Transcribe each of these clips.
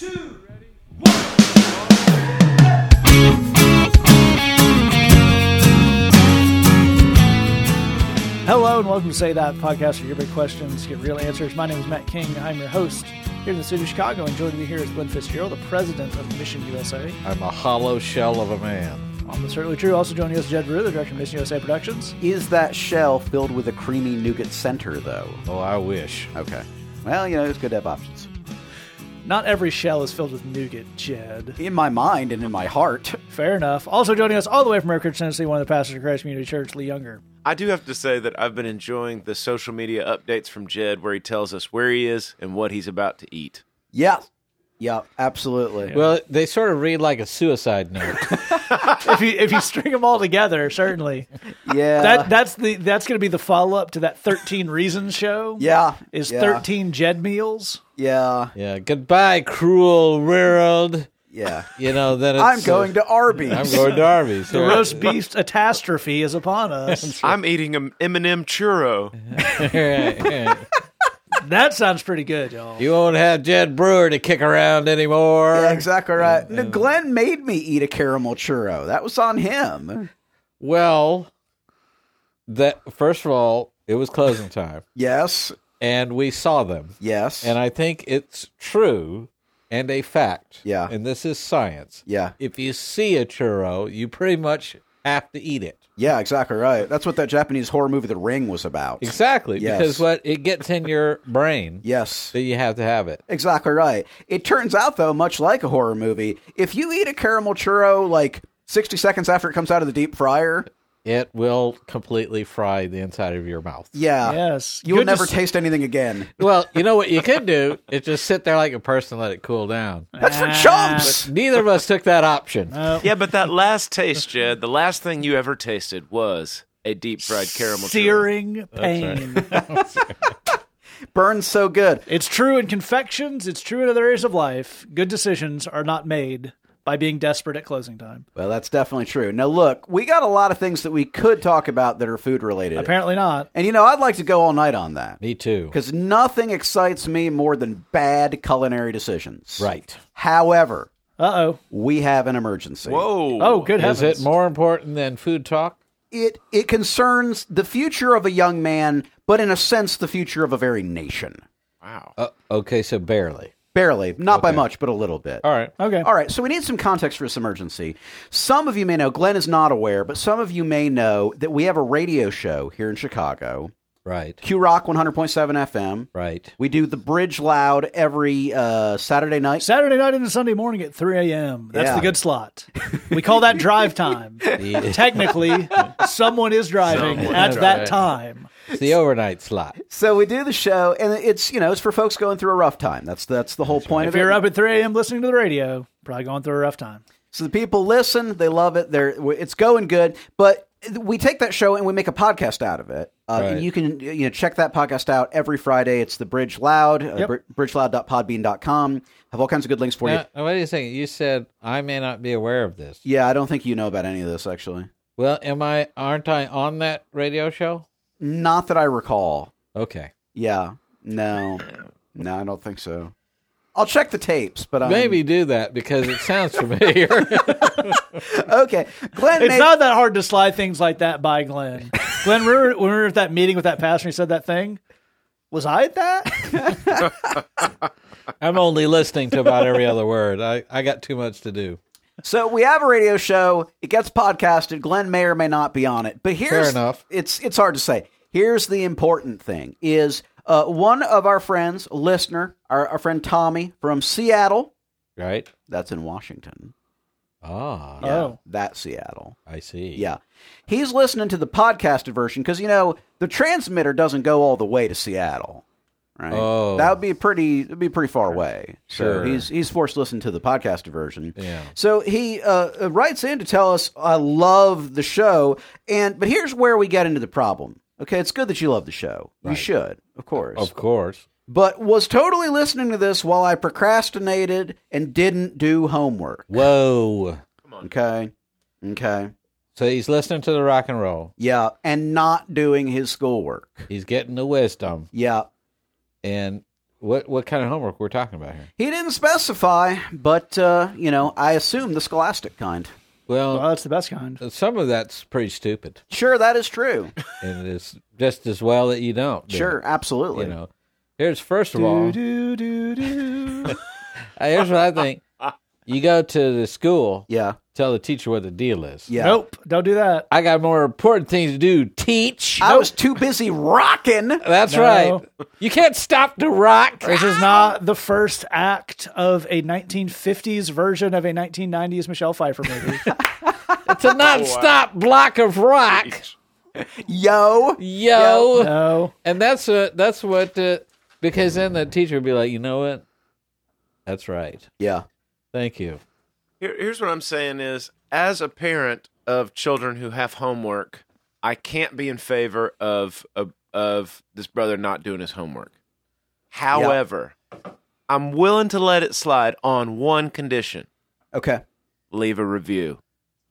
Hello and welcome to Say That podcast for your big questions, get real answers. My name is Matt King. I'm your host here in the city of Chicago, and joining me here is Glenn Fitzgerald, the president of Mission USA. I'm a hollow shell of a man. Um, that's certainly true. Also joining us, is Jed Brewer, the director of Mission USA Productions. Is that shell filled with a creamy nougat center, though? Oh, I wish. Okay. Well, you know, it's good to have options. Not every shell is filled with nougat, Jed. In my mind and in my heart. Fair enough. Also joining us all the way from Oak Ridge, Tennessee, one of the pastors of Christ Community Church, Lee Younger. I do have to say that I've been enjoying the social media updates from Jed where he tells us where he is and what he's about to eat. Yeah. Yeah, absolutely. Well, they sort of read like a suicide note. if you if you string them all together, certainly. yeah. That that's the that's going to be the follow up to that 13 Reasons show. yeah. Is yeah, 13 Jed meals. Yeah. yeah. Goodbye, cruel world. Yeah. You know, then it's, I'm going to Arby's. I'm going to Arby's. The roast beef catastrophe is upon us. I'm eating an M&M churro. That sounds pretty good, y'all. you won't have Jed Brewer to kick around anymore. Yeah, exactly right. No, Glenn made me eat a caramel churro. That was on him. Well, that first of all, it was closing time, Yes. and we saw them, Yes. and I think it's true and a fact. Yeah. and this is science. yeah. If you see a churro, you pretty much have to eat it. Yeah, exactly right. That's what that Japanese horror movie The Ring was about. Exactly, Yes. because what it gets in your brain Yes. that you have to have it. Exactly right. It turns out, though, much like a horror movie, if you eat a caramel churro like 60 seconds after it comes out of the deep fryer, It will completely fry the inside of your mouth. yeah, Yes. you will never s- taste anything again. Well, you know what you could do is just sit there like a person and let it cool down. That's for Ah. chumps. Neither of us took that option. Yeah, but that last taste, Jed, the last thing you ever tasted was a deep fried caramel churro. Searing pain. Burns so good. it's true in confections. It's true in other areas of life. Good decisions are not made by being desperate at closing time. Well, that's definitely true. Now, look, we got a lot of things that we could talk about that are food related. Apparently not. And, you know, I'd like to go all night on that. Me too. Because nothing excites me more than bad culinary decisions. Right. However, Uh oh. we have an emergency. Whoa. Oh, good heavens. Is it more important than food talk? It it concerns the future of a young man, but in a sense, the future of a very nation. Wow. Uh, okay, so barely. Barely, not by much, but a little bit. All right. Okay. All right, so we need some context for this emergency. Some of you may know, Glenn is not aware, but some of you may know that we have a radio show here in Chicago, Right. Q Rock 100.7 FM. Right. We do the Bridge Loud every uh, Saturday night. Saturday night into Sunday morning at 3 a.m. That's Yeah. the good slot. We call that drive time. Technically, someone is driving Someone at is that driving. time. It's the overnight slot. So we do the show, and it's you know it's for folks going through a rough time. That's that's the whole point If of it. you're up at 3 a.m. listening to the radio, probably going through a rough time. So the people listen, they love it. They're it's going good, but we take that show and we make a podcast out of it. Uh, Right. You can you know check that podcast out every Friday. It's the Bridge Loud, uh, Yep. br- bridgeloud.podbean.com. Have all kinds of good links for you. Now, now, what do you think? You said I may not be aware of this. Yeah, I don't think you know about any of this actually. Well, am I? Aren't I on that radio show? Not that I recall. Okay. Yeah, no, no, I don't think so. I'll check the tapes, but um, Maybe do that because it sounds familiar. okay. Glenn, It's made- not that hard to slide things like that by Glenn. Glenn, remember when we were at that meeting with that pastor and he said that thing? Was I at that? I'm only listening to about every other word. I, I got too much to do. So we have a radio show. It gets podcasted. Glenn may or may not be on it, but here's Fair enough. It's it's hard to say. Here's the important thing: is uh, one of our friends, listener, our, our friend Tommy from Seattle. Right? That's in Washington. Ah, Yeah, Oh. that Seattle. I see. Yeah, he's listening to the podcasted version because you know the transmitter doesn't go all the way to Seattle. Right. Oh. That would be pretty. It'd be pretty far away. So Sure. he's he's forced to listen to the podcast version. Yeah. So he uh, uh, writes in to tell us, "I love the show," and but here's where we get into the problem. Okay, it's good that you love the show. You should, of course. Of course. but was totally listening to this while I procrastinated and didn't do homework. Whoa. Okay. Okay. So he's listening to the rock and roll. Yeah, and not doing his schoolwork. He's getting the wisdom. Yeah. And What what kind of homework we're talking about here? He didn't specify, but uh, you know, I assume the scholastic kind. Well, Well, that's the best kind. some of that's pretty stupid, Sure, that is true. and it's just as well that you don't. do Sure, it, absolutely. you know. Here's first of all, Do, do, do. here's what I think. You go to the school, Yeah. tell the teacher what the deal is. Yeah. Nope, don't do that. I got more important things to do. Teach. I was too busy rocking. That's No. right. You can't stop to rock. This is not the first act of a 1950s version of a 1990s Michelle Pfeiffer movie. It's a non-stop block of rock, Yo. yo. no. And that's what that's what uh, because then the teacher would be like, you know what? That's right. Yeah. Thank you. Here, here's what I'm saying is, as a parent of children who have homework, I can't be in favor of of, of this brother not doing his homework. However, I'm willing to let it slide on one condition: Okay. leave a review.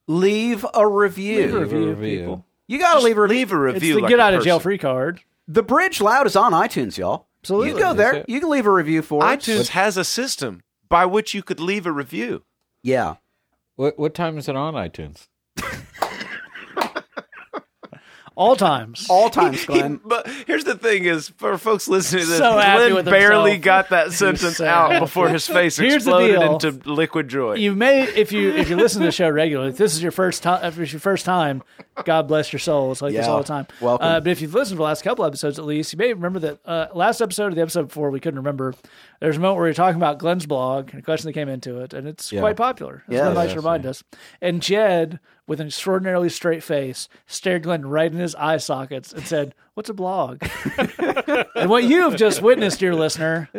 Leave a review. Leave a review, review. people. You got to leave a review. Leave a It's review. the like get a out of jail free card. The Bridge Loud is on iTunes, y'all. Absolutely. You go there. You can leave a review for us. iTunes has a system by which you could leave a review. Yeah. What what time is it on iTunes? All times. All times, Glenn. But here's the thing: is for folks listening to this, So Glenn barely got that sentence so out before his face Here's exploded into liquid joy. you may if you if you listen to the show regularly if this is your first time if it's your first time god bless your soul it's like this all the time Welcome. uh, but if you've listened to the last couple episodes at least you may remember that uh, last episode or the episode before we couldn't remember there's a moment where we are talking about glenn's blog and a question that came into it and it's Yeah. quite popular as Yeah. Glenn likes Yeah, to remind us and jed with an extraordinarily straight face stared glenn right in his eye sockets and said what's a blog and what you have just witnessed dear listener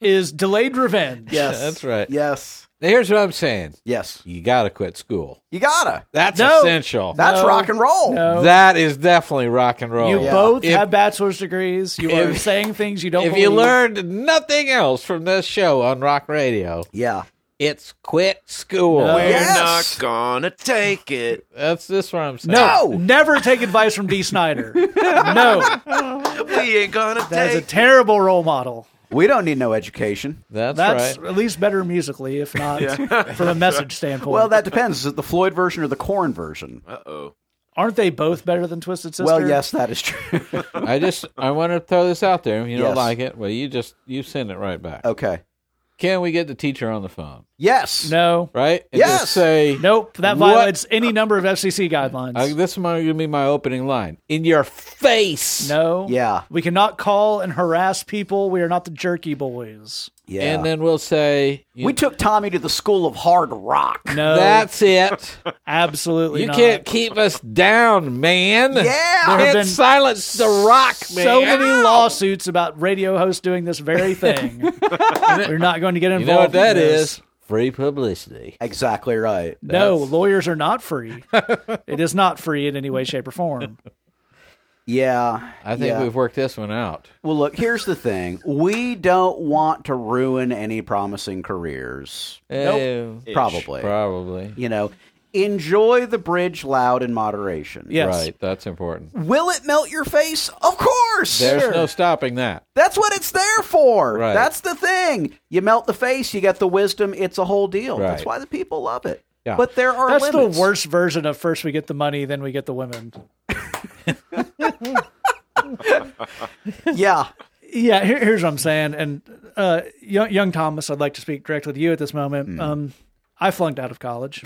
is delayed revenge Yes. That's right. Yes. Now, here's what I'm saying. Yes. You got to quit school. You gotta. That's No. essential. That's No. rock and roll. No. That is definitely rock and roll. You Yeah. both If- have bachelor's degrees. You are if- saying things you don't. if you believe. learned nothing else from this show on Rock Radio, Yeah. It's quit school. No. We're Yes. not gonna take it. That's this what I'm saying. no, No. never take advice from Dee Snider. no, We ain't gonna that's a terrible role model. We don't need no education. That's, That's right. at least better musically, if not from a message standpoint. Well, that depends. Is it the Floyd version or the Korn version? Uh oh. aren't they both better than Twisted Sister? Well, yes, that is true. I just I want to throw this out there. If you don't like it, well, you just you send it right back. okay. Can we get the teacher on the phone? Yes. No. Right? And Yes. Just say Nope. That What? violates any number of FCC guidelines. uh, this is going to be my opening line. In your face. no. Yeah. We cannot call and harass people. We are not the jerky boys. Yeah. And then we'll say we took Tommy to the school of hard rock. No. that's it. absolutely You not. can't keep us down, man. Yeah. There have been silence the rock, man. so many lawsuits about radio hosts doing this very thing. We're not going to get involved. You know what that in this. is? Free publicity. Exactly right. No, That's- lawyers are not free. it is not free in any way, shape, or form. Yeah. I think yeah. we've worked this one out. Well, look, here's the thing. We don't want to ruin any promising careers. Eh, Probably. Probably. You know, enjoy the bridge loud in moderation. Yes. Right. That's important. Will it melt your face? Of course. There's Sure. no stopping that. That's what it's there for. Right. That's the thing. You melt the face, you get the wisdom. It's a whole deal. That's why the people love it. Yeah. But there are That's limits. the worst version of first we get the money, then we get the women. Yeah. Yeah, here, here's what I'm saying. And uh, young, young Thomas, I'd like to speak directly to you at this moment. Hmm. Um, I flunked out of college.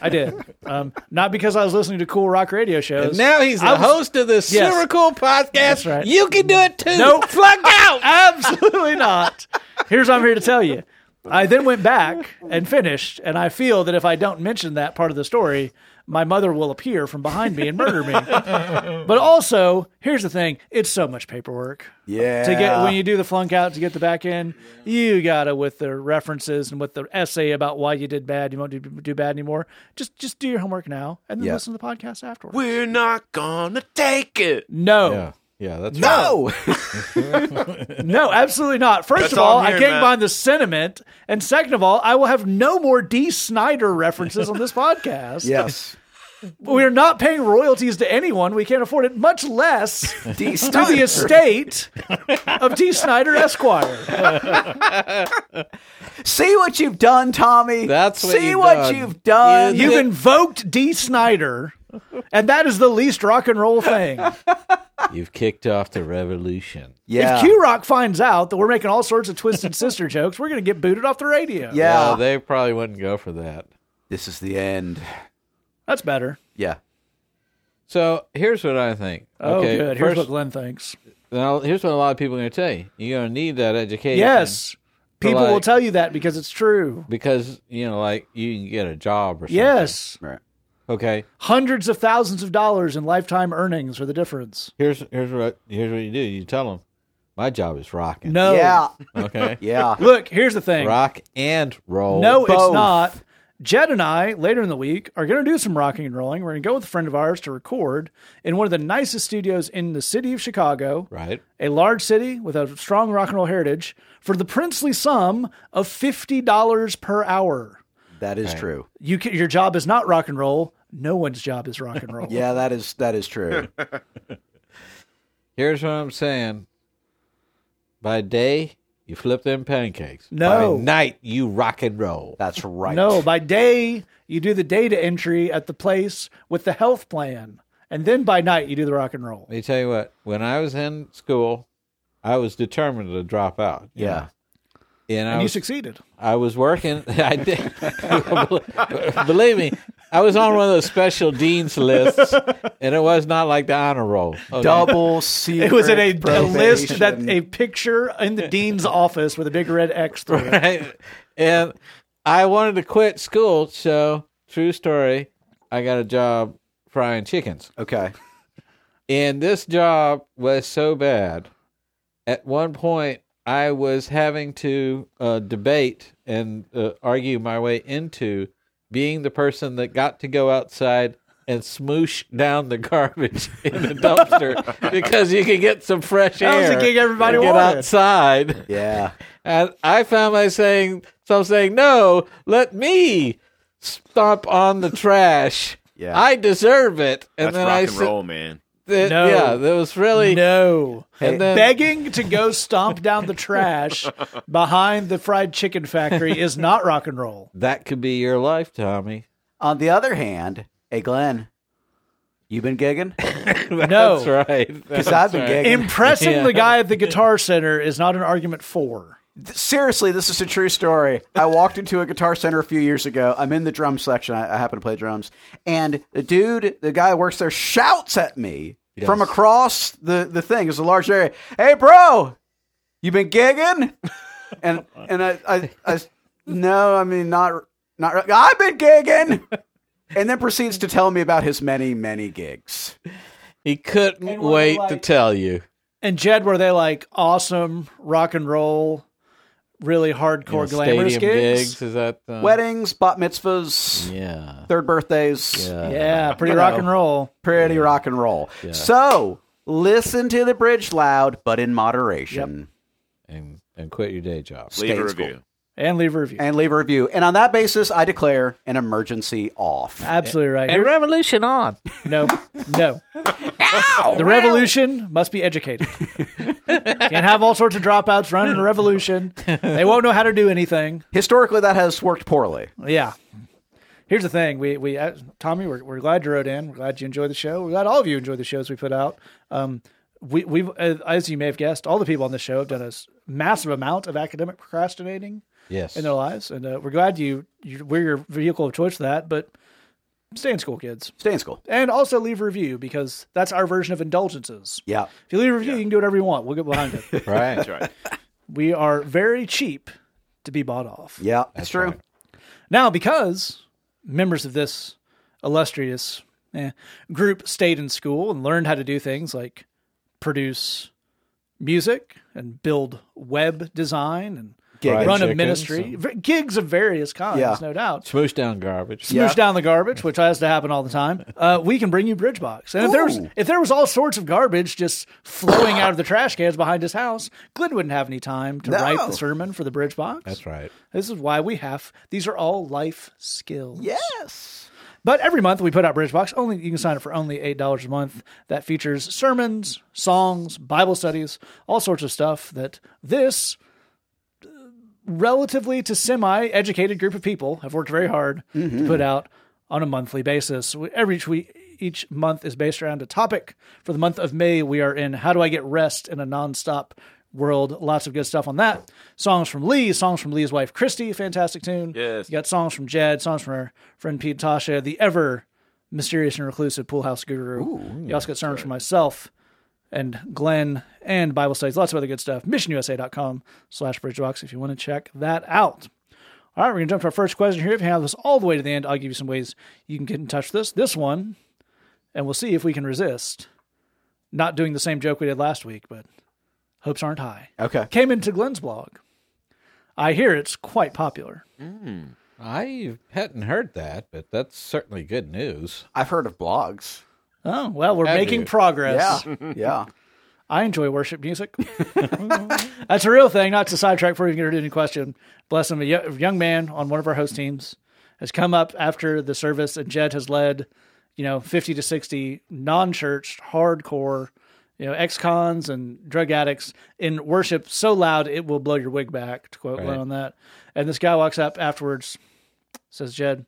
I did. Um, not because I was listening to cool rock radio shows. And now he's the was- host of the Yes. super cool podcast. That's right. You can do it too. Nope. Flunk out. Absolutely not. Here's what I'm here to tell you. I then went back and finished, and I feel that if I don't mention that part of the story, my mother will appear from behind me and murder me. but also, here's the thing: it's so much paperwork Yeah. to get when you do the flunk out to get the back end. You gotta with the references and with the essay about why you did bad. You won't do, do bad anymore. Just just do your homework now and then Yeah. listen to the podcast afterwards. We're not gonna take it. no, Yeah. Yeah. That's right. no. No, absolutely not. First That's of all all, I'm I hearing, can't Matt. find the sentiment, and second of all, I will have no more Dee Snider references on this podcast. yes. We're not paying royalties to anyone. We can't afford it, much less Dee to the estate of Dee Snider Esquire. See what you've done, Tommy. That's what See you've what done. you've done. You- You've invoked Dee Snider, and that is the least rock and roll thing. You've kicked off the revolution. yeah. If Q Rock finds out that we're making all sorts of twisted sister jokes, we're going to get booted off the radio. yeah. Well, they probably wouldn't go for that. this is the end. That's better. Yeah. So here's what I think. Oh, okay, good. Here's First, what Glenn thinks. now, here's what a lot of people are going to tell you. You're going to need that education. Yes. People will like- tell you that because it's true. Because, you know, like you can get a job or something. Yes. Right. Okay. Hundreds of thousands of dollars in lifetime earnings are the difference. Here's here's what here's what you do. You tell them, my job is rocking. No. Yeah. Okay. Yeah. Look, here's the thing. Rock and roll. No, Both. it's not. Jed and I, later in the week, are going to do some rocking and rolling. We're going to go with a friend of ours to record in one of the nicest studios in the city of Chicago, Right. a large city with a strong rock and roll heritage, for the princely sum of $50 per hour. That is true. You can, Your job is not rock and roll. No one's job is rock and roll. Yeah, that is that is true. Here's what I'm saying. By day, you flip them pancakes. No. By night, you rock and roll. That's right. No, by day, you do the data entry at the place with the health plan. And then by night, you do the rock and roll. Let me tell you what. When I was in school, I was determined to drop out. Yeah. know. And, I And you was, succeeded. I was working. I did. Believe me, I was on one of those special dean's lists, and it was not like the honor roll. okay? Double secret. It was in a, a list that a picture in the dean's office with a big red X through it. right? And I wanted to quit school, so true story. I got a job frying chickens, Okay. and this job was so bad. At one point, I was having to uh, debate and uh, argue my way into being the person that got to go outside and smoosh down the garbage in the dumpster because you could get some fresh That was air. the gig everybody and get wanted. outside. Yeah. And I found myself saying, so I'm saying, no, let me stomp on the trash. Yeah. I deserve it. And That's then rock I and said, roll, man. That- No. yeah, that was really, No. and then Begging to go stomp down the trash behind the fried chicken factory is not rock and roll. that could be your life, Tommy. On the other hand, hey Glenn, you been gigging? No. That's right. Because I've been right. gigging. Impressing Yeah. the guy at the Guitar Center is not an argument for. Seriously, this is a true story. I walked into a guitar center a few years ago. I'm in the drum section. I, I happen to play drums, and the dude, the guy who works there, shouts at me from across the the thing. It's a large area. Hey, bro, you been gigging? and and I, I I no, I mean not not. I've been gigging. And then proceeds to tell me about his many, many gigs. He couldn't And we're wait to tell you. And Jed, were they like awesome rock and roll, really You know, hardcore glamorous stadium gigs? gigs. Is that uh, Weddings, bat mitzvahs, Yeah. third birthdays. Yeah. Yeah, pretty rock know. and roll. pretty rock and roll. So listen to the bridge loud, but in moderation, And and quit your day job. Stay Leave a in school. Review. And leave a review. and leave a review. And on that basis, I declare an emergency off. Absolutely right. And revolution on. No, no. Ow, the revolution must be educated. Can't have all sorts of dropouts running a revolution. They won't know how to do anything. Historically, that has worked poorly. Yeah. Here's the thing. We we uh, Tommy, we're, we're glad you wrote in. We're glad you enjoy the show. We're glad all of you enjoy the shows we put out. Um, we we've uh, as you may have guessed, all the people on the show have done a massive amount of academic procrastinating Yes. in their lives, and uh, we're glad you, you we're your vehicle of choice for that. But stay in school, kids. Stay in school. And also leave a review because that's our version of indulgences. Yeah. If you leave a review, you can do whatever you want. We'll get behind it. Right. That's right. we are very cheap to be bought off. Yeah, that's true. right. Now, because members of this illustrious eh, group stayed in school and learned how to do things like produce music and build web design and Gigging. run a chickens ministry, v- gigs of various kinds, Yeah. no doubt. Smoosh down garbage. smoosh Yeah. down the garbage, which has to happen all the time. Uh, we can bring you Bridgebox, and if there was Ooh. if there was all sorts of garbage just flowing out of the trash cans behind his house, Glenn wouldn't have any time to No. write the sermon for the Bridgebox. That's right. This is why we have these are all life skills. Yes. But every month we put out Bridgebox. Only you can sign up for only eight dollars a month. That features sermons, songs, Bible studies, all sorts of stuff that this relatively to semi-educated group of people have worked very hard to mm-hmm. put out on a monthly basis. We- Every each week, each month is based around a topic. For the month of May, we are in "How do I get rest in a nonstop world?" Lots of good stuff on that. Songs from Lee, songs from Lee's wife Christy, fantastic tune. Yes. you got songs from Jed, songs from our friend Pete Tasha, the ever mysterious and reclusive Pool House Guru. you also got sermons from myself and Glenn and Bible studies, lots of other good stuff. MissionUSA.com slash Bridgebox if you want to check that out. All right, we're going to jump to our first question here. If you have this all the way to the end, I'll give you some ways you can get in touch with us. This one, and we'll see if we can resist not doing the same joke we did last week, but hopes aren't high. Okay. Came into Glenn's blog. I hear it's quite popular. Hmm. I hadn't heard that, but that's certainly good news. I've heard of blogs. Oh, well, we're Have making you? progress. Yeah. yeah. I enjoy worship music. That's a real thing, not to sidetrack before you get into any question. Bless him, a young man on one of our host teams has come up after the service, and Jed has led, you know, 50 to 60 non church, hardcore, you know, ex cons and drug addicts in worship so loud it will blow your wig back, to quote Right. Glenn on that. And this guy walks up afterwards, says, Jed,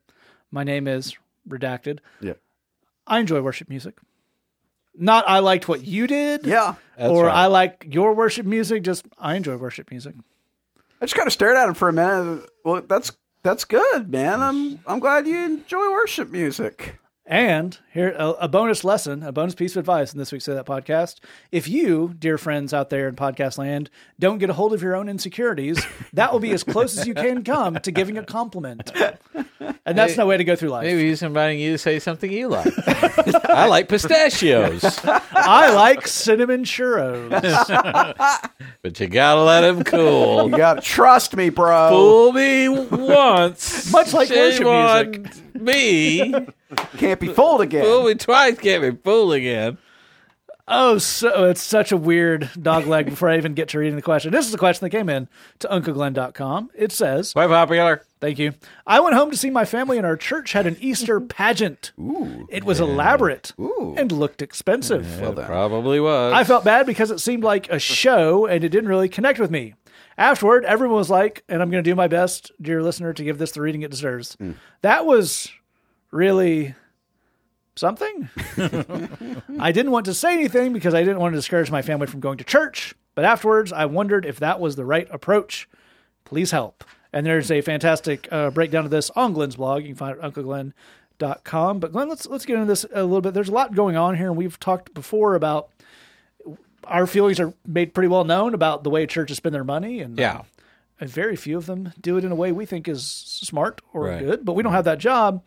my name is redacted. Yeah. I enjoy worship music. Not I liked what you did Yeah. That's or right. I like your worship music. Just I enjoy worship music. I just kind of stared at him for a minute. Well, that's that's good, man. I'm I'm glad you enjoy worship music. And here a, a bonus lesson, a bonus piece of advice in this week's Say That podcast. If you, dear friends out there in podcast land, don't get a hold of your own insecurities, that will be as close as you can come to giving a compliment. And that's no way to go through life. Maybe he's inviting you to say something you like. I like pistachios, I like cinnamon churros. but you gotta let him cool. You got to trust me, bro. Fool me once, Much like shame worship on me. Can't be fooled again. Fool me twice, can't be fooled again. Oh, so it's such a weird dog leg before I even get to reading the question. This is a question that came in to UncleGlenn.com. It says, Quite popular. Thank you. I went home to see my family, and our church had an Easter pageant. Ooh, it was elaborate Ooh. and looked expensive. It probably was. I felt bad because it seemed like a show and it didn't really connect with me. Afterward, everyone was like, and I'm going to do my best, dear listener, to give this the reading it deserves. Mm. That was really something. I didn't want to say anything because I didn't want to discourage my family from going to church. But afterwards, I wondered if that was the right approach. Please help. And there's a fantastic uh, breakdown of this on Glenn's blog. You can find it at uncleglenn.com. But Glenn, let's let's get into this a little bit. There's a lot going on here, and we've talked before about our feelings are made pretty well known about the way churches spend their money, and yeah. and very few of them do it in a way we think is smart or Right. good. But we don't have that job.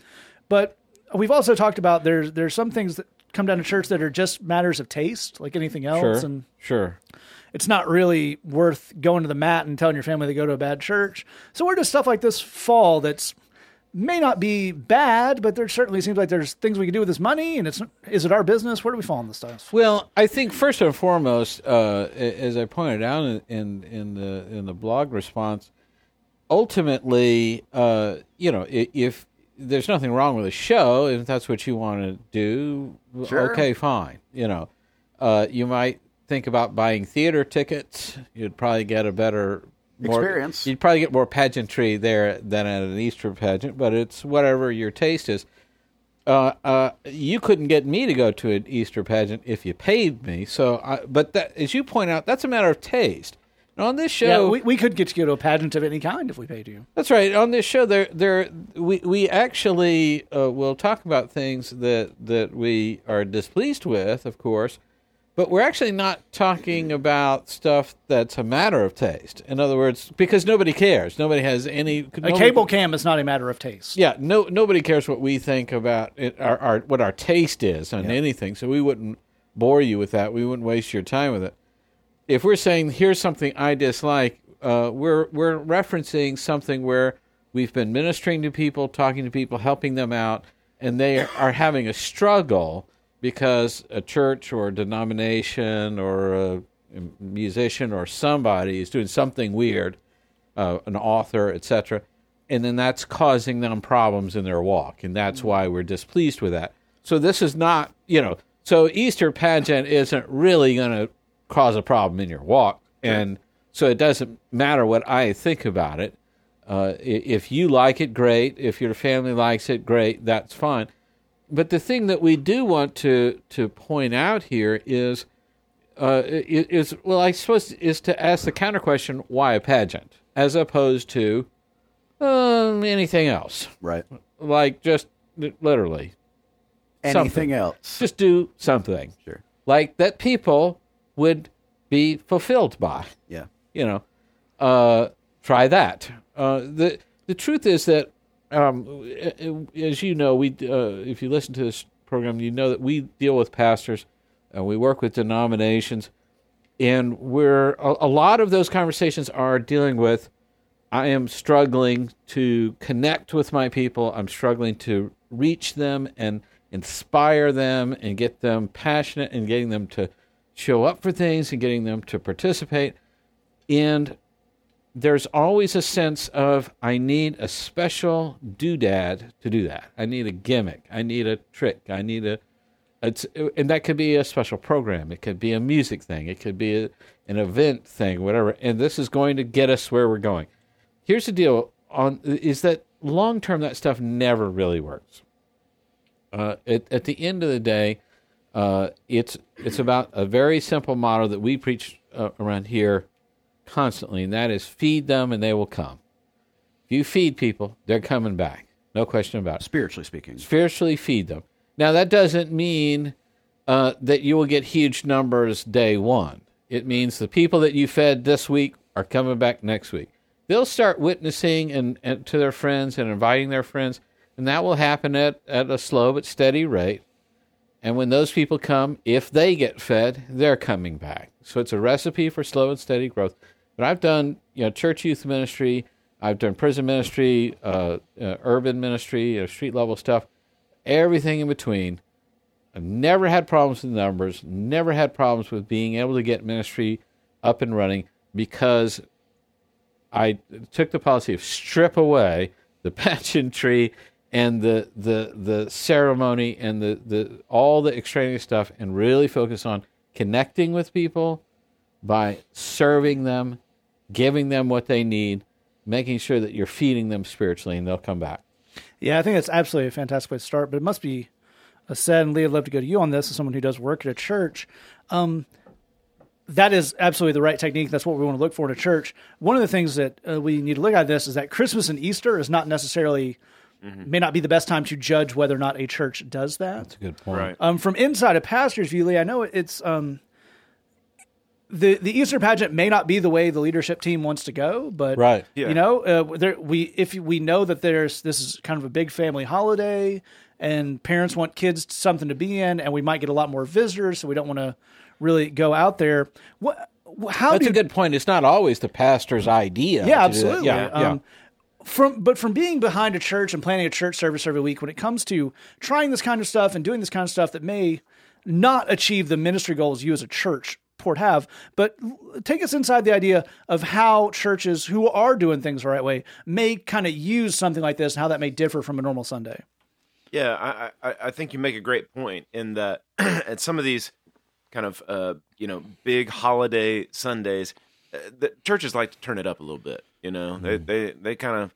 But we've also talked about there's there's some things that come down to church that are just matters of taste, like anything else, Sure. and Sure. it's not really worth going to the mat and telling your family to go to a bad church. So where does stuff like this fall? That's may not be bad, but there certainly seems like there's things we can do with this money, and it's is it our business? Where do we fall on this stuff? Well, I think first and foremost, uh, as I pointed out in, in in the in the blog response, ultimately, uh, you know, if there's nothing wrong with the show, if that's what you want to do, Sure. okay, fine. You know, uh, you might think about buying theater tickets. You'd probably get a better more, Experience. You'd probably get more pageantry there than at an Easter pageant, but it's whatever your taste is uh, uh, you couldn't get me to go to an Easter pageant if you paid me. So, I, but that, as you point out, that's a matter of taste. On this show, Yeah, we, we could get you to go to a pageant of any kind if we paid you. that's right. On this show, there, there, we we actually uh, will talk about things that that we are displeased with, of course, but we're actually not talking about stuff that's a matter of taste. In other words, because nobody cares, nobody has any. A nobody- cable cam is not a matter of taste. yeah, no, nobody cares what we think about it, our, our what our taste is on anything. So we wouldn't bore you with that. We wouldn't waste your time with it. If we're saying here's something I dislike, uh, we're we're referencing something where we've been ministering to people, talking to people, helping them out, and they are having a struggle because a church or a denomination or a musician or somebody is doing something weird, uh, an author, etc and then that's causing them problems in their walk, and that's why we're displeased with that. So this is not, you know, so Easter pageant isn't really going to cause a problem in your walk, and so it doesn't matter what I think about it. Uh, if you like it, great. If your family likes it, great. That's fine. But the thing that we do want to to point out here is uh, is well, I suppose is to ask the counter question: Why a pageant, as opposed to um, anything else? Right. Like just literally, Anything Something. else? just do something Sure. like that people would be fulfilled by Yeah. you know, uh, try that. Uh, the the truth is that, um, as you know, we uh, if you listen to this program, you know that we deal with pastors, and we work with denominations, and we're a, a lot of those conversations are dealing with. I am struggling to connect with my people. I'm struggling to reach them and inspire them and get them passionate and getting them to show up for things and getting them to participate. And there's always a sense of I need a special doodad to do that. I need a gimmick. I need a trick. I need a it's and that could be a special program. It could be a music thing. It could be a, an event thing, whatever. And this is going to get us where we're going. Here's the deal on is that long term that stuff never really works. Uh, at, at the end of the day, uh, it's it's about a very simple motto that we preach uh, around here constantly, and that is feed them and they will come. If you feed people, they're coming back. No question about it. Spiritually speaking. Spiritually feed them. Now, that doesn't mean uh, that you will get huge numbers day one. It means the people that you fed this week are coming back next week. They'll start witnessing and, and to their friends and inviting their friends, and that will happen at, at a slow but steady rate. And when those people come, if they get fed, they're coming back. So it's a recipe for slow and steady growth. But I've done, you know, church youth ministry, I've done prison ministry, uh, uh, urban ministry, you know, street level stuff, everything in between. I've never had problems with numbers, never had problems with being able to get ministry up and running because I took the policy of strip away the pageantry and the the the ceremony and the, the all the extraneous stuff and really focus on connecting with people by serving them, giving them what they need, making sure that you're feeding them spiritually and they'll come back. Yeah, I think that's absolutely a fantastic way to start. But it must be a said, and Lee, I'd love to go to you on this as someone who does work at a church. Um, that is absolutely the right technique. That's what we want to look for in a church. One of the things that uh, we need to look at this is that Christmas and Easter is not necessarily may not be the best time to judge whether or not a church does that. That's a good point. Right. Um, from inside a pastor's view, Lee, I know it's um, the the Easter pageant may not be the way the leadership team wants to go, but Right. Yeah. you know, uh, there we if we know that there's this is kind of a big family holiday, and parents want kids something to be in, and we might get a lot more visitors, so we don't want to really go out there. What? How That's do a good point. It's not always the pastor's idea. yeah, absolutely. Yeah, yeah. From but from being behind a church and planning a church service every week, when it comes to trying this kind of stuff and doing this kind of stuff that may not achieve the ministry goals you as a church port have, but take us inside the idea of how churches who are doing things the right way may kind of use something like this and how that may differ from a normal Sunday. Yeah, I, I, I think you make a great point in that at some of these kind of uh, you know big holiday Sundays, uh, the churches like to turn it up a little bit. You know, they they they kind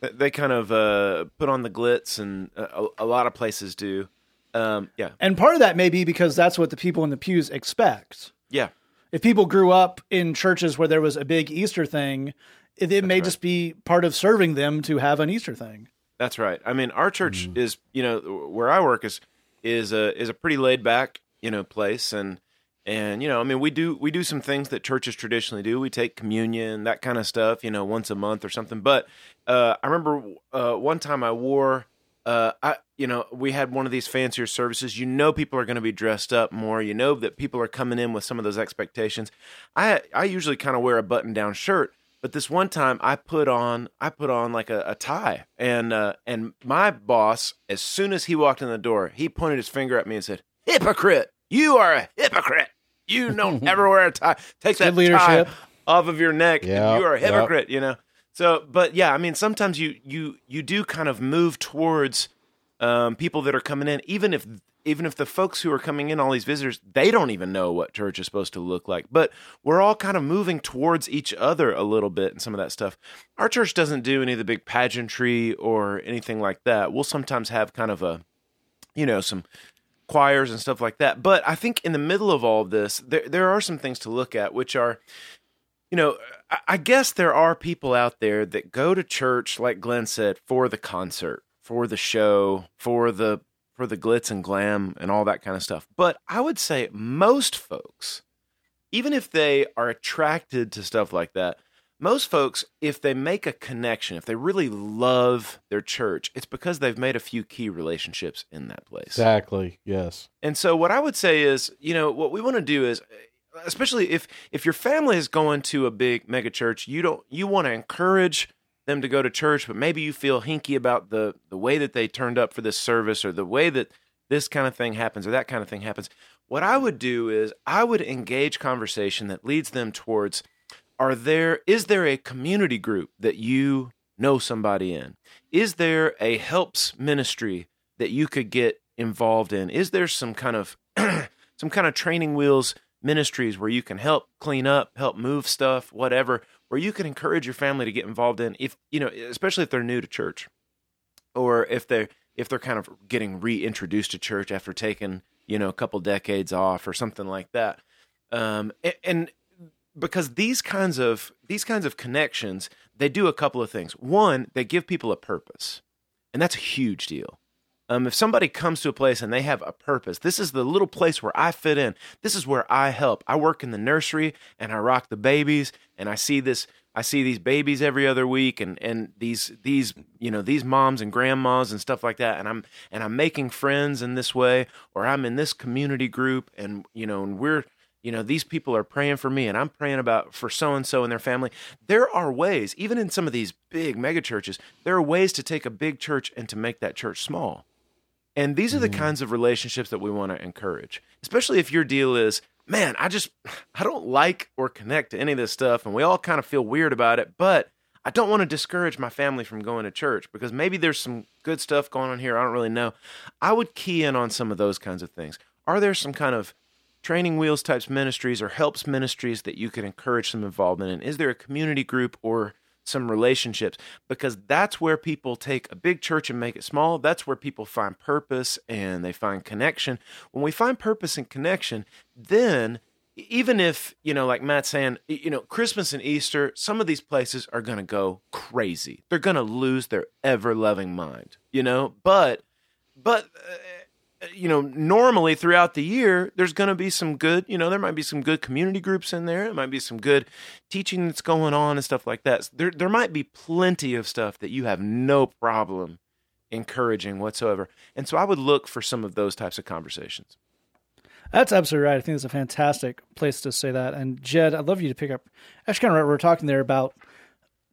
of they kind of uh, put on the glitz, and a, a lot of places do. Um, yeah, And part of that may be because that's what the people in the pews expect. yeah, if people grew up in churches where there was a big Easter thing, it, it may just be part of serving them to have an Easter thing. That's right. I mean, our church is, you know, where I work is is a is a pretty laid back, you know, place, and and you know, I mean, we do we do some things that churches traditionally do. We take communion, that kind of stuff, you know, once a month or something. But uh, I remember uh, one time I wore, uh, I you know, we had one of these fancier services. You know, people are going to be dressed up more. You know that people are coming in with some of those expectations. I I usually kind of wear a button down shirt. But this one time, I put on I put on like a, a tie, and uh, and my boss, as soon as he walked in the door, he pointed his finger at me and said, "Hypocrite! You are a hypocrite! You don't ever wear a tie. Take that leadership. tie off of your neck. Yeah, you are a yeah. hypocrite." You know. So, but yeah, I mean, sometimes you you you do kind of move towards um, people that are coming in, even if even if the folks who are coming in, all these visitors, they don't even know what church is supposed to look like. But we're all kind of moving towards each other a little bit and some of that stuff. Our church doesn't do any of the big pageantry or anything like that. We'll sometimes have kind of a, you know, some choirs and stuff like that. But I think in the middle of all of this, there there are some things to look at, which are, you know, I, I guess there are people out there that go to church, like Glenn said, for the concert, for the show, for the for the glitz and glam and all that kind of stuff. But I would say most folks, even if they are attracted to stuff like that, most folks, if they make a connection, if they really love their church, it's because they've made a few key relationships in that place. Exactly. Yes. And so what I would say is, you know, what we want to do is especially if if your family is going to a big mega church, you don't you want to encourage them to go to church, but maybe you feel hinky about the the way that they turned up for this service or the way that this kind of thing happens or that kind of thing happens. What I would do is I would engage conversation that leads them towards are there is there a community group that you know somebody in? Is there a helps ministry that you could get involved in? Is there some kind of some kind of training wheels ministries where you can help clean up, help move stuff, whatever, where you can encourage your family to get involved in if you know, especially if they're new to church or if they're if they're kind of getting reintroduced to church after taking you know a couple decades off or something like that um, and, and because these kinds of these kinds of connections they do a couple of things. One they give people a purpose and that's a huge deal. Um, if somebody comes to a place and they have a purpose this is the little place where i fit in. This is where i help. I work in the nursery and i rock the babies and i see this i see these babies every other week and and these these you know these moms and grandmas and stuff like that and i'm and i'm making friends in this way or i'm in this community group and you know and we're you know these people are praying for me and i'm praying about for so and so and their family. There are ways even in some of these big mega churches there are ways to take a big church and to make that church small. And these are the mm-hmm. kinds of relationships that we want to encourage especially if your deal is man i just i don't like or connect to any of this stuff and we all kind of feel weird about it but i don't want to discourage my family from going to church because maybe there's some good stuff going on here i don't really know. I would key in on some of those kinds of things. Are there some kind of training wheels types ministries or helps ministries that you can encourage some involvement in? Is there a community group or some relationships? Because that's where people take a big church and make it small. That's where people find purpose and they find connection. When we find purpose and connection, then even if, you know, like Matt's saying, you know, Christmas and Easter, some of these places are going to go crazy. They're going to lose their ever loving mind, you know? But, but, uh, you know, normally throughout the year, there's going to be some good, you know, there might be some good community groups in there. It might be some good teaching that's going on and stuff like that. There, there might be plenty of stuff that you have no problem encouraging whatsoever. And so I would look for some of those types of conversations. That's absolutely right. I think it's a fantastic place to say that. And Jed, I'd love you to pick up. Actually, kind of right, we are talking there about.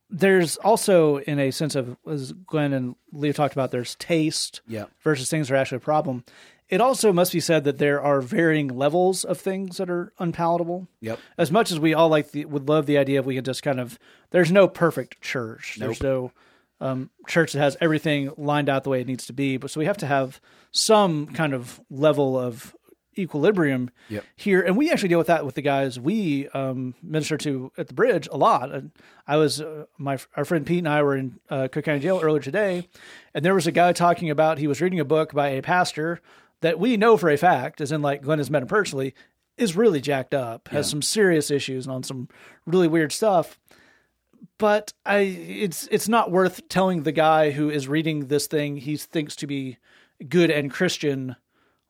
There's also, in a sense of, as Glenn and Leo talked about, there's taste Yeah. versus things that are actually a problem. It also must be said that there are varying levels of things that are unpalatable. Yep. As much as we all like the, would love the idea if we could just kind of, there's no perfect church. There's no um, church that has everything lined out the way it needs to be. But so we have to have some kind of level of equilibrium Yep. here, and we actually deal with that with the guys we um, minister to at the bridge a lot. And I was uh, my our friend Pete and I were in uh, Cook County Jail earlier today, and there was a guy talking about he was reading a book by a pastor that we know for a fact, as in like Glenn has met him personally, is really jacked up, has some serious issues and on some really weird stuff but I it's it's not worth telling the guy who is reading this thing he thinks to be good and Christian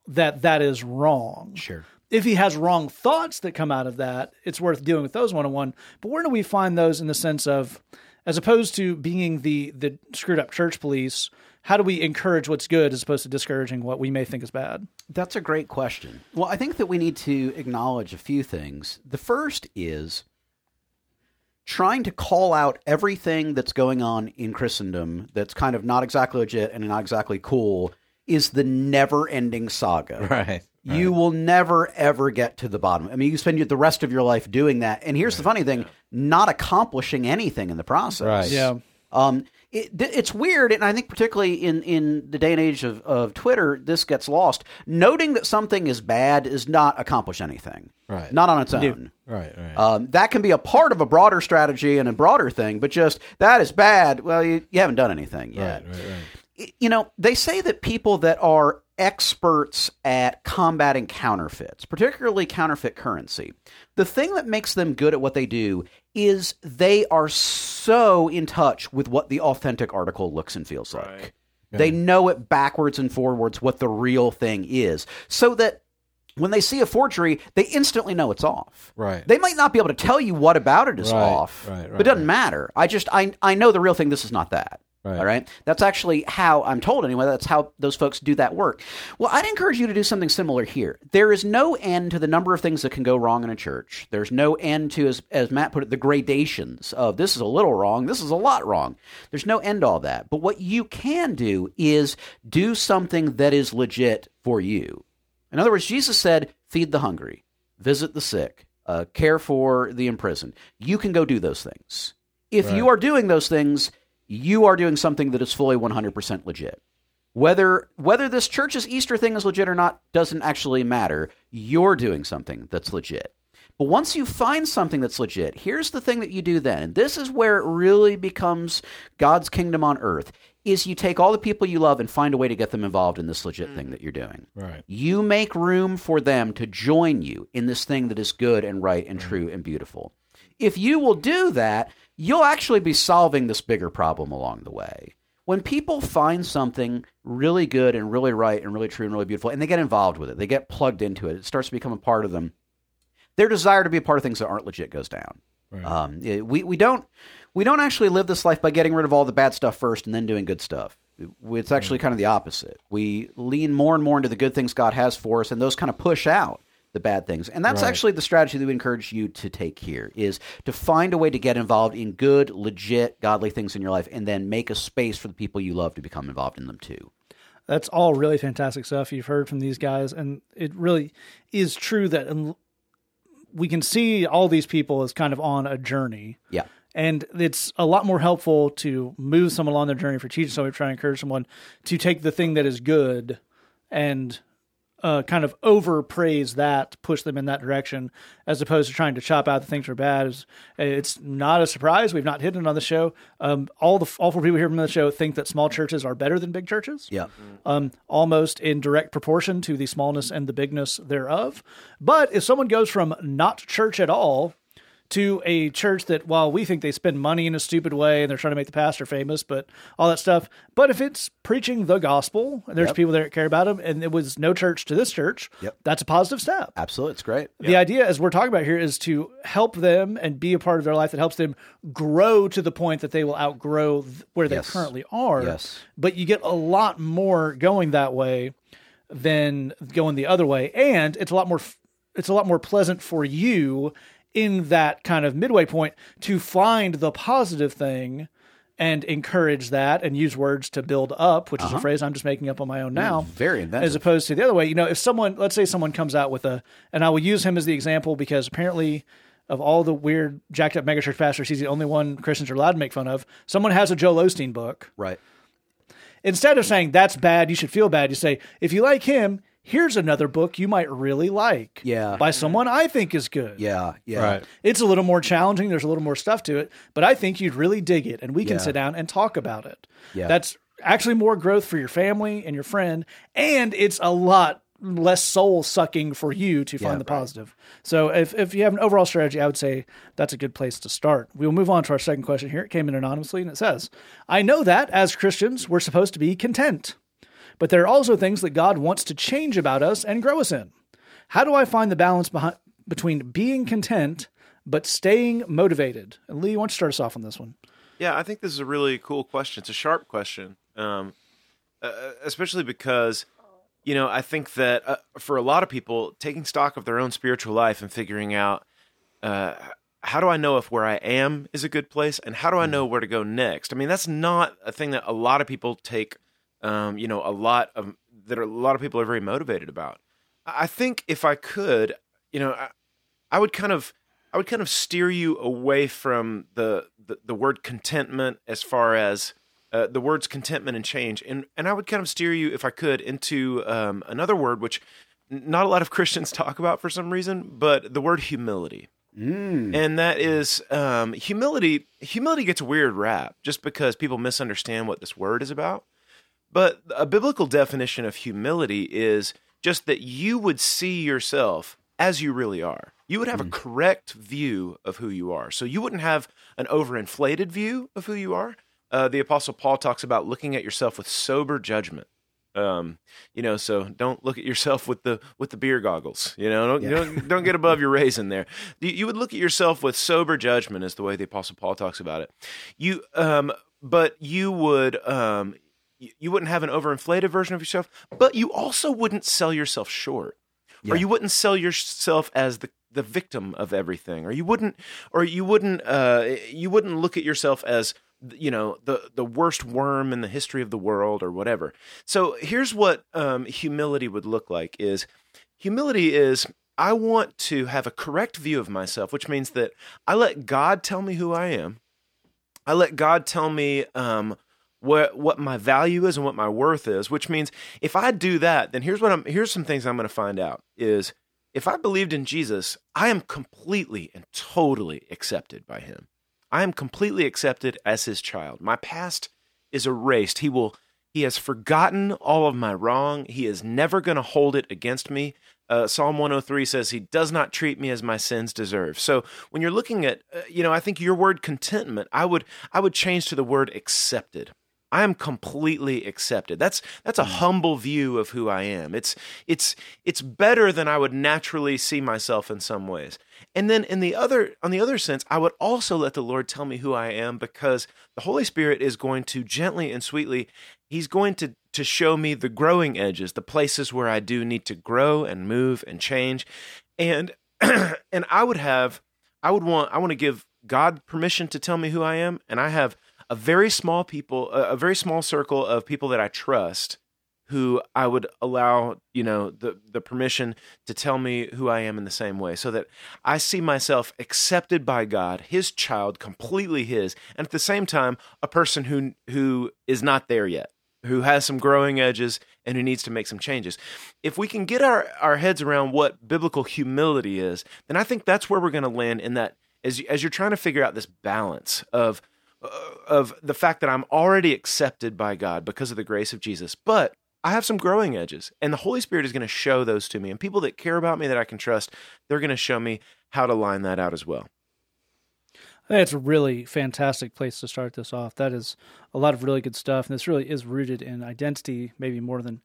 that that is wrong. Sure. If he has wrong thoughts that come out of that, it's worth dealing with those one on one. But where do we find those in the sense of as opposed to being the the screwed up church police, how do we encourage what's good as opposed to discouraging what we may think is bad? That's a great question. Well, I think that we need to acknowledge a few things. The first is trying to call out everything that's going on in Christendom that's kind of not exactly legit and not exactly cool is the never ending saga. Right. You will never ever get to the bottom. I mean, you spend the rest of your life doing that. And here's the funny thing: not accomplishing anything in the process. Right. Yeah. Um, it, it's weird, and I think particularly in, in the day and age of, of Twitter, this gets lost. Noting that something is bad does not accomplish anything. Right. Not on its own. Right, right. Um, that can be a part of a broader strategy and a broader thing, but just that is bad. Well, you, you haven't done anything yet. right, right, right. Y- You know, they say that people that are experts at combating counterfeits, particularly counterfeit currency, the thing that makes them good at what they do is they are so in touch with what the authentic article looks and feels like. Right. They know it backwards and forwards what the real thing is. So that when they see a forgery, they instantly know it's off. Right. They might not be able to tell you what about it is Right, off, right, right, but it doesn't right. matter. I just I I know the real thing. This is not that. Right. All right. That's actually how I'm told anyway. That's how those folks do that work. Well, I'd encourage you to do something similar here. There is no end to the number of things that can go wrong in a church. There's no end to, as, as Matt put it, the gradations of this is a little wrong, this is a lot wrong. There's no end to all that. But what you can do is do something that is legit for you. In other words, Jesus said, feed the hungry, visit the sick, uh, care for the imprisoned. You can go do those things. If you are doing those things, you are doing something that is fully 100% legit. Whether whether this church's Easter thing is legit or not doesn't actually matter. You're doing something that's legit. But once you find something that's legit, here's the thing that you do then. And this is where it really becomes God's kingdom on earth. Is you take all the people you love and find a way to get them involved in this legit thing mm. that you're doing. Right. You make room for them to join you in this thing that is good and right and mm. true and beautiful. If you will do that, you'll actually be solving this bigger problem along the way. When people find something really good and really right and really true and really beautiful, and they get involved with it, they get plugged into it, it starts to become a part of them. Their desire to be a part of things that aren't legit goes down. Um, yeah, we we don't we don't actually live this life by getting rid of all the bad stuff first and then doing good stuff. It's actually kind of the opposite. We lean more and more into the good things God has for us, and those kind of push out the bad things. And that's Right. actually the strategy that we encourage you to take here is to find a way to get involved in good, legit, godly things in your life, and then make a space for the people you love to become involved in them too. That's all really fantastic stuff you've heard from these guys, and it really is true that we can see all these people as kind of on a journey. Yeah. And it's a lot more helpful to move someone along their journey for teaching someone, try to encourage someone to take the thing that is good and uh, kind of overpraise that, push them in that direction, as opposed to trying to chop out the things that are bad. It's, it's not a surprise. We've not hidden it on the show. Um, all the all four people here from the show think that small churches are better than big churches Yeah. um, almost in direct proportion to the smallness and the bigness thereof. But if someone goes from not church at all to a church that, while we think they spend money in a stupid way and they're trying to make the pastor famous, but all that stuff, but if it's preaching the gospel, and there's Yep. people there that care about them, and it was no church to this church, Yep. that's a positive step. Absolutely. It's great. The idea, as we're talking about here, is to help them and be a part of their life that helps them grow to the point that they will outgrow th- where they Yes. currently are. Yes. But you get a lot more going that way than going the other way, and it's a lot more. f- It's a lot more pleasant for you in that kind of midway point to find the positive thing and encourage that and use words to build up, which is a uh-huh. phrase I'm just making up on my own now Very inventive. as opposed to the other way. You know, if someone, let's say someone comes out with a, and I will use him as the example because apparently, of all the weird jacked up megachurch pastors, he's the only one Christians are allowed to make fun of. Someone has a Joel Osteen book. right. Instead of saying that's bad, you should feel bad. You say if you like him, here's another book you might really like. Yeah. by someone I think is good. Yeah. Yeah. Right. It's a little more challenging. There's a little more stuff to it, but I think you'd really dig it, and we can Yeah. sit down and talk about it. Yeah. That's actually more growth for your family and your friend, and it's a lot less soul sucking for you to find Yeah, the right. positive. So if, if you have an overall strategy, I would say that's a good place to start. We'll move on to our second question here. It came in anonymously and it says, I know that as Christians, we're supposed to be content, but there are also things that God wants to change about us and grow us in. How do I find the balance behind, between being content but staying motivated? And Lee, why don't you start us off on this one? Yeah, I think this is a really cool question. It's a sharp question, um, uh, especially because, you know, I think that uh, for a lot of people, taking stock of their own spiritual life and figuring out uh, how do I know if where I am is a good place, and how do I know where to go next? I mean, that's not a thing that a lot of people take, um, you know, a lot of that a lot of people are very motivated about. I think if I could, you know, I, I would kind of, I would kind of steer you away from the the, the word contentment as far as uh, the words contentment and change, and and I would kind of steer you, if I could, into um, another word which not a lot of Christians talk about for some reason, but the word humility. And that is um, humility. Humility gets a weird rap just because people misunderstand what this word is about. But a biblical definition of humility is just that you would see yourself as you really are. You would have a correct view of who you are. So you wouldn't have an overinflated view of who you are. Uh, the Apostle Paul talks about looking at yourself with sober judgment. Um, you know, so don't look at yourself with the with the beer goggles. You know, don't don't, don't get above your raisin there. You, you would look at yourself with sober judgment, is the way the Apostle Paul talks about it. You, um, but you would um, you, wouldn't have an overinflated version of yourself, but you also wouldn't sell yourself short, or you wouldn't sell yourself as the the victim of everything, or you wouldn't, or you wouldn't, uh, you wouldn't look at yourself as you know the the worst worm in the history of the world or whatever. So here's what um, humility would look like: is humility is I want to have a correct view of myself, which means that I let God tell me who I am. I let God tell me um, what what my value is and what my worth is. Which means if I do that, then here's what I'm here's some things I'm going to find out is if I believed in Jesus, I am completely and totally accepted by Him. I am completely accepted as His child. My past is erased. He will. He has forgotten all of my wrong. He is never going to hold it against me. Uh, Psalm 103 says he does not treat me as my sins deserve. So when you're looking at, uh, you know, I think your word contentment, I would I would change to the word accepted. I am completely accepted. That's that's a mm. humble view of who I am. It's it's it's better than I would naturally see myself in some ways. And then in the other on the other sense, I would also let the Lord tell me who I am because the Holy Spirit is going to gently and sweetly he's going to to show me the growing edges, the places where I do need to grow and move and change. And and I would have I would want I want to give God permission to tell me who I am and I have a very small people a very small circle of people that I trust who I would allow, you know, the the permission to tell me who I am in the same way so that I see myself accepted by God, his child, completely his, and at the same time a person who who is not there yet, who has some growing edges and who needs to make some changes. If we can get our our heads around what biblical humility is, then I think that's where we're going to land in that as as you're trying to figure out this balance of Uh, of the fact that I'm already accepted by God because of the grace of Jesus, but I have some growing edges, and the Holy Spirit is going to show those to me. And people that care about me that I can trust, they're going to show me how to line that out as well. That's a really fantastic place to start this off. That is a lot of really good stuff, and this really is rooted in identity, maybe more than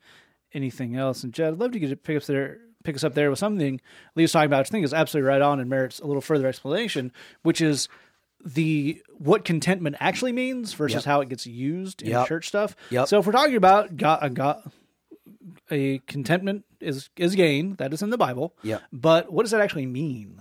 anything else. And Jed, I'd love to get to pick us there, pick us up there with something Lee was talking about. Which I think is absolutely right on and merits a little further explanation, which is the what contentment actually means versus Yep. how it gets used in Yep. church stuff. Yep. So if we're talking about God, a God, a contentment is is gain that is in the Bible. Yeah. But what does that actually mean?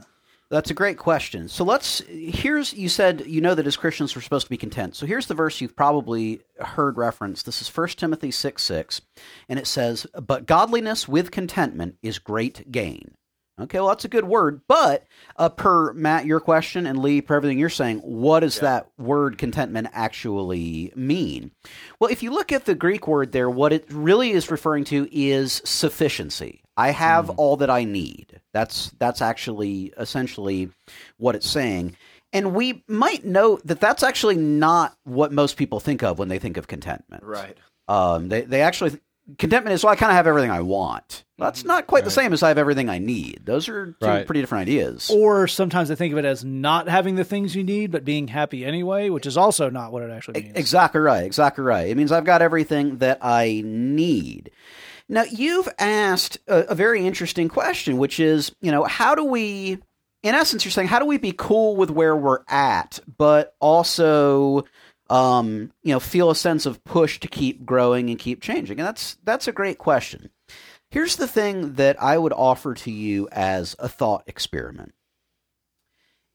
That's a great question. So let's here's you said you know that as Christians we're supposed to be content. So here's the verse you've probably heard referenced. This is 1 Timothy 6 6, and it says, But godliness with contentment is great gain. Okay, well that's a good word, but uh, per Matt, your question, and Lee, per everything you're saying, what does that word contentment actually mean? Well, if you look at the Greek word there, what it really is referring to is sufficiency. I have all that I need. That's that's actually essentially what it's saying. And we might note that that's actually not what most people think of when they think of contentment. Right. Um, they they actually contentment is well, I kind of have everything I want. That's mm-hmm. not quite the same as I have everything I need. Those are two Right. pretty different ideas. Or sometimes I think of it as not having the things you need, but being happy anyway, which is also not what it actually means. Exactly right. Exactly right. It means I've got everything that I need. Now, you've asked a, a very interesting question, which is, you know, how do we, in essence, you're saying, how do we be cool with where we're at, but also, um, you know, feel a sense of push to keep growing and keep changing? And that's that's a great question. Here's the thing that I would offer to you as a thought experiment.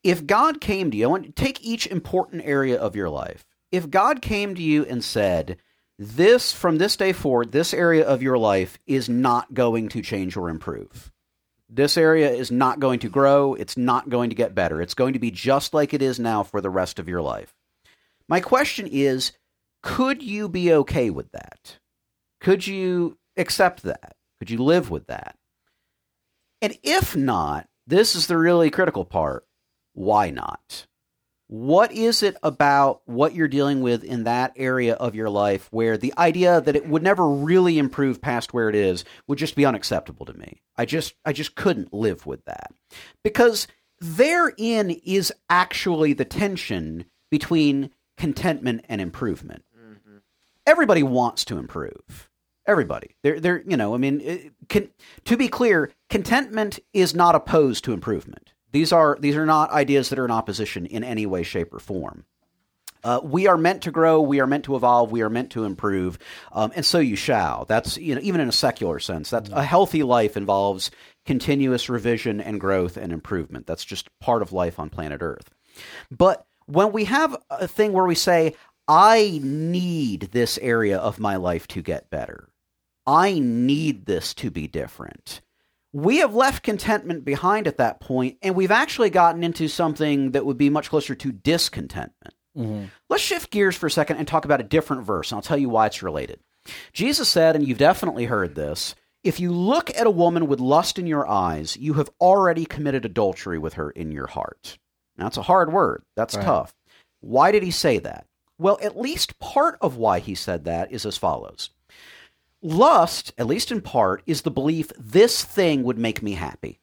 If God came to you, I want take each important area of your life. If God came to you and said, this from this day forward, this area of your life is not going to change or improve. This area is not going to grow. It's not going to get better. It's going to be just like it is now for the rest of your life. My question is could you be okay with that? Could you accept that? Could you live with that? And if not, this is the really critical part. Why not? What is it about what you're dealing with in that area of your life where the idea that it would never really improve past where it is would just be unacceptable to me? I just I just couldn't live with that. Because therein is actually the tension between contentment and improvement. Everybody wants to improve. Everybody. They're, they're you know, I mean, it, can, to be clear, contentment is not opposed to improvement. These are these are not ideas that are in opposition in any way, shape, or form. Uh, we are meant to grow. We are meant to evolve. We are meant to improve, um, and so you shall. That's you know even in a secular sense. That's a healthy life involves continuous revision and growth and improvement. That's just part of life on planet Earth. But when we have a thing where we say, "I need this area of my life to get better," I need this to be different we have left contentment behind at that point, and we've actually gotten into something that would be much closer to discontentment. Mm-hmm. Let's shift gears for a second and talk about a different verse, and I'll tell you why it's related. Jesus said, and you've definitely heard this if you look at a woman with lust in your eyes, you have already committed adultery with her in your heart. Now, that's a hard word. That's right. tough. Why did he say that? Well, at least part of why he said that is as follows Lust, at least in part, is the belief this thing would make me happy.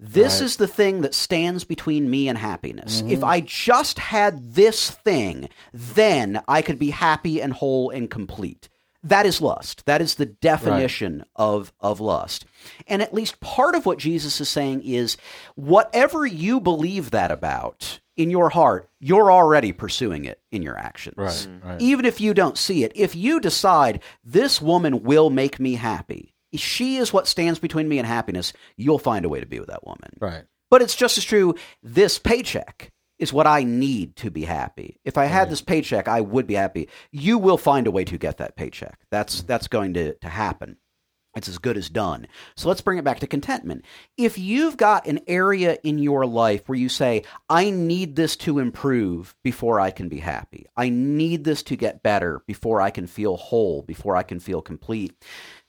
This right. is the thing that stands between me and happiness. Mm-hmm. If I just had this thing, then I could be happy and whole and complete. That is lust. That is the definition right. of, of lust. And at least part of what Jesus is saying is whatever you believe that about, in your heart, you're already pursuing it in your actions. Right, mm-hmm. right. Even if you don't see it. If you decide, this woman will make me happy, she is what stands between me and happiness, you'll find a way to be with that woman. Right. But it's just as true, this paycheck is what I need to be happy. If I had right. this paycheck, I would be happy. You will find a way to get that paycheck. That's mm. that's going to, to happen. It's as good as done. So let's bring it back to contentment. If you've got an area in your life where you say, I need this to improve before I can be happy, I need this to get better before I can feel whole, before I can feel complete,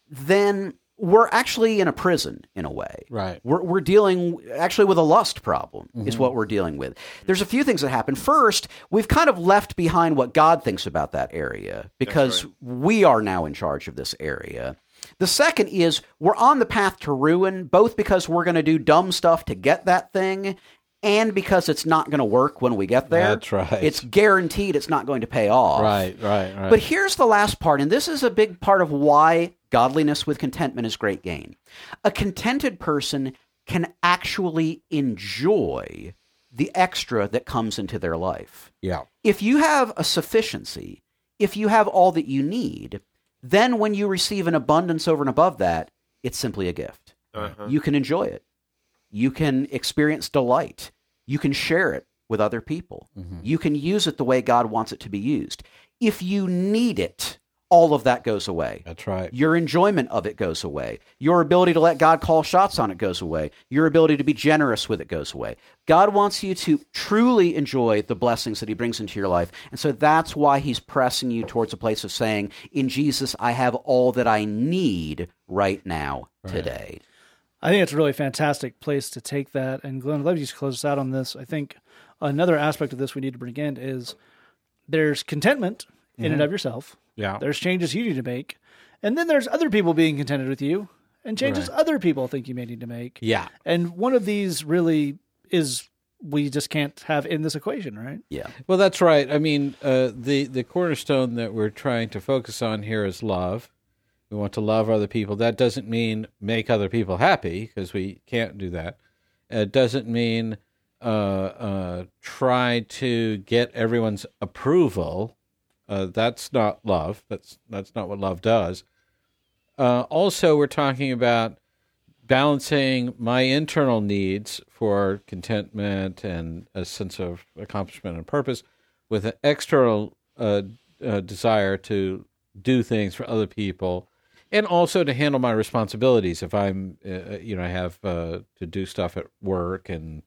then we're actually in a prison in a way. Right. We're, we're dealing actually with a lust problem, mm-hmm. is what we're dealing with. There's a few things that happen. First, we've kind of left behind what God thinks about that area because right. we are now in charge of this area. The second is we're on the path to ruin, both because we're going to do dumb stuff to get that thing and because it's not going to work when we get there. That's right. It's guaranteed it's not going to pay off. Right, right, right. But here's the last part, and this is a big part of why godliness with contentment is great gain. A contented person can actually enjoy the extra that comes into their life. Yeah. If you have a sufficiency, if you have all that you need, then, when you receive an abundance over and above that, it's simply a gift. Uh-huh. You can enjoy it. You can experience delight. You can share it with other people. Mm-hmm. You can use it the way God wants it to be used. If you need it, all of that goes away. That's right. Your enjoyment of it goes away. Your ability to let God call shots on it goes away. Your ability to be generous with it goes away. God wants you to truly enjoy the blessings that He brings into your life. And so that's why He's pressing you towards a place of saying, In Jesus, I have all that I need right now, right. today. I think it's a really fantastic place to take that. And Glenn, I'd love you to close us out on this. I think another aspect of this we need to bring in is there's contentment in mm-hmm. and of yourself yeah. There's changes you need to make. And then there's other people being contented with you and changes right. other people think you may need to make. Yeah. And one of these really is we just can't have in this equation, right? Yeah. Well, that's right. I mean, uh, the the cornerstone that we're trying to focus on here is love. We want to love other people. That doesn't mean make other people happy because we can't do that. It doesn't mean uh, uh, try to get everyone's approval uh, that's not love. That's that's not what love does. Uh, also, we're talking about balancing my internal needs for contentment and a sense of accomplishment and purpose with an external uh, uh desire to do things for other people, and also to handle my responsibilities. If I'm, uh, you know, I have uh, to do stuff at work, and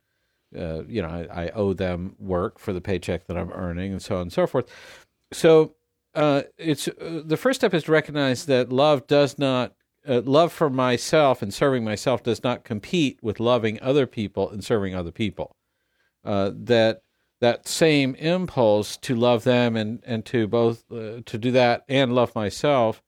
uh, you know, I, I owe them work for the paycheck that I'm earning, and so on and so forth. So uh, it's uh, the first step is to recognize that love does not uh, love for myself and serving myself does not compete with loving other people and serving other people. Uh, that that same impulse to love them and and to both uh, to do that and love myself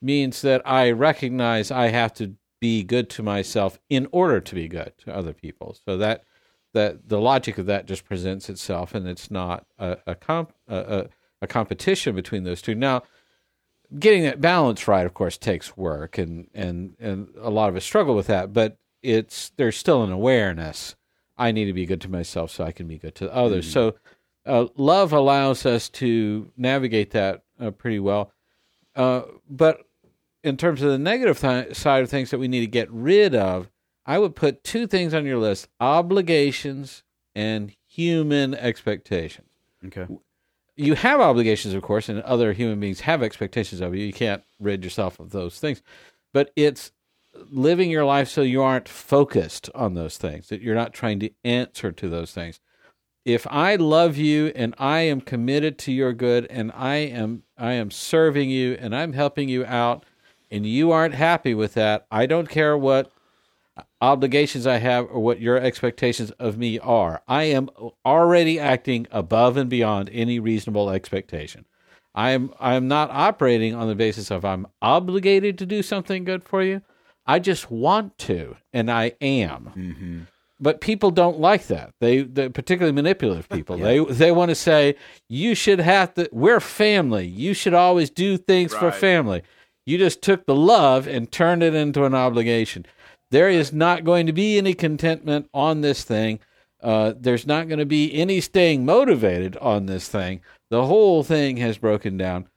means that I recognize I have to be good to myself in order to be good to other people. So that that the logic of that just presents itself, and it's not a a, comp, a, a competition between those two. Now, getting that balance right, of course, takes work, and and and a lot of us struggle with that. But it's there's still an awareness. I need to be good to myself so I can be good to others. Mm-hmm. So, uh, love allows us to navigate that uh, pretty well. Uh, but in terms of the negative th- side of things that we need to get rid of, I would put two things on your list: obligations and human expectations. Okay you have obligations, of course, and other human beings have expectations of you. You can't rid yourself of those things. But it's living your life so you aren't focused on those things, that you're not trying to answer to those things. If I love you and I am committed to your good and I am I am serving you and I'm helping you out and you aren't happy with that, I don't care what obligations I have or what your expectations of me are. I am already acting above and beyond any reasonable expectation. I am I am not operating on the basis of I'm obligated to do something good for you. I just want to, and I am. Mm-hmm. But people don't like that. They, particularly manipulative people. yeah. They they want to say you should have to. We're family. You should always do things right. for family. You just took the love and turned it into an obligation. There is not going to be any contentment on this thing. Uh, there's not going to be any staying motivated on this thing. The whole thing has broken down.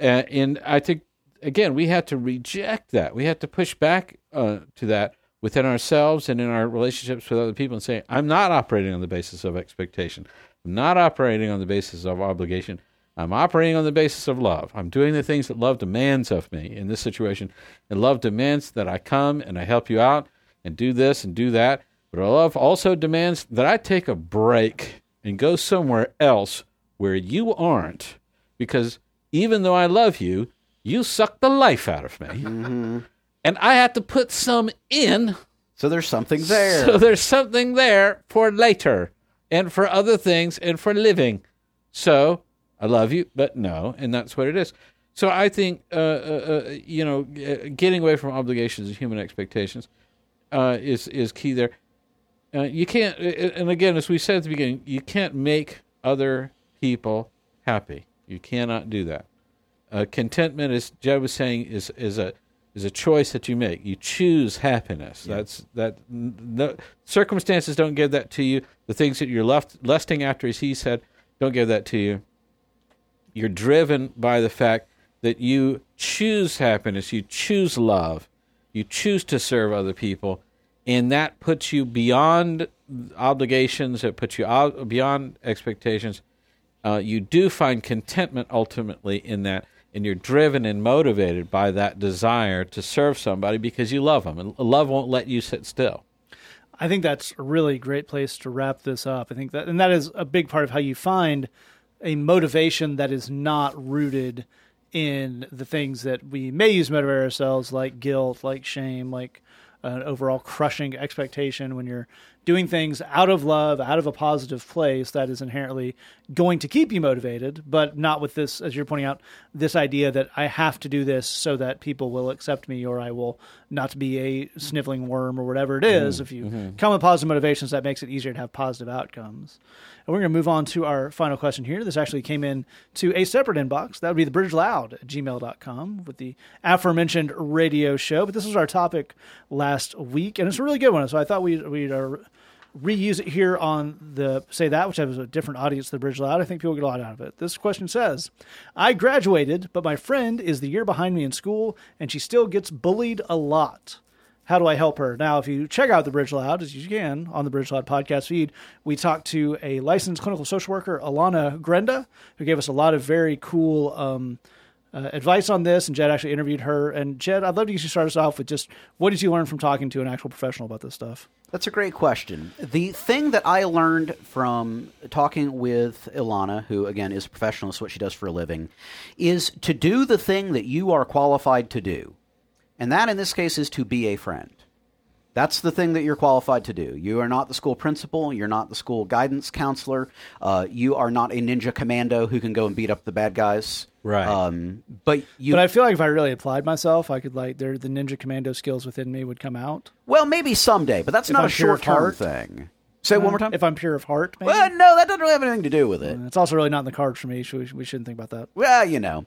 Uh, and I think, again, we have to reject that. We have to push back uh, to that within ourselves and in our relationships with other people and say, I'm not operating on the basis of expectation. I'm not operating on the basis of obligation. I'm operating on the basis of love. I'm doing the things that love demands of me in this situation. And love demands that I come and I help you out and do this and do that. But love also demands that I take a break and go somewhere else where you aren't. Because even though I love you, you suck the life out of me. Mm-hmm. And I have to put some in. So there's something there. So there's something there for later and for other things and for living. So I love you, but no, and that's what it is. So I think uh, uh, uh you know getting away from obligations and human expectations uh, is is key there. Uh, you can't, and again, as we said at the beginning, you can't make other people happy. You cannot do that. Uh, contentment, as Jed was saying, is is a is a choice that you make. You choose happiness. Yeah. That's that. No, circumstances don't give that to you. The things that you're left lusting after, as he said, don't give that to you you're driven by the fact that you choose happiness, you choose love, you choose to serve other people, and that puts you beyond obligations, it puts you out beyond expectations. Uh, you do find contentment ultimately in that, and you're driven and motivated by that desire to serve somebody because you love them, and love won't let you sit still. I think that's a really great place to wrap this up. I think that, and that is a big part of how you find a motivation that is not rooted in the things that we may use motivate ourselves, like guilt, like shame, like an overall crushing expectation when you're doing things out of love, out of a positive place, that is inherently going to keep you motivated, but not with this, as you're pointing out, this idea that I have to do this so that people will accept me or I will not be a sniveling worm or whatever it is. Mm-hmm. If you mm-hmm. come with positive motivations, that makes it easier to have positive outcomes. And we're going to move on to our final question here. This actually came in to a separate inbox. That would be the bridge loud at gmail.com with the aforementioned radio show. But this was our topic last week, and it's a really good one. So I thought we'd, we'd uh, reuse it here on the Say That, which has a different audience than Bridge Loud. I think people get a lot out of it. This question says I graduated, but my friend is the year behind me in school, and she still gets bullied a lot. How do I help her? Now, if you check out the Bridge Loud, as you can on the Bridge Loud podcast feed, we talked to a licensed clinical social worker, Alana Grenda, who gave us a lot of very cool um, uh, advice on this. And Jed actually interviewed her. And Jed, I'd love to get you start us off with just what did you learn from talking to an actual professional about this stuff? That's a great question. The thing that I learned from talking with Ilana, who again is a professional, is what she does for a living, is to do the thing that you are qualified to do. And that in this case is to be a friend. That's the thing that you're qualified to do. You are not the school principal. You're not the school guidance counselor. Uh, you are not a ninja commando who can go and beat up the bad guys. Right. Um, but you. But I feel like if I really applied myself, I could like there the ninja commando skills within me would come out. well, maybe someday, but that's If not I'm a pure short term thing. Say it one more time. If I'm pure of heart, maybe. well, no, that doesn't really have anything to do with it. It's also really not in the cards for me. So we, we shouldn't think about that. Well, you know.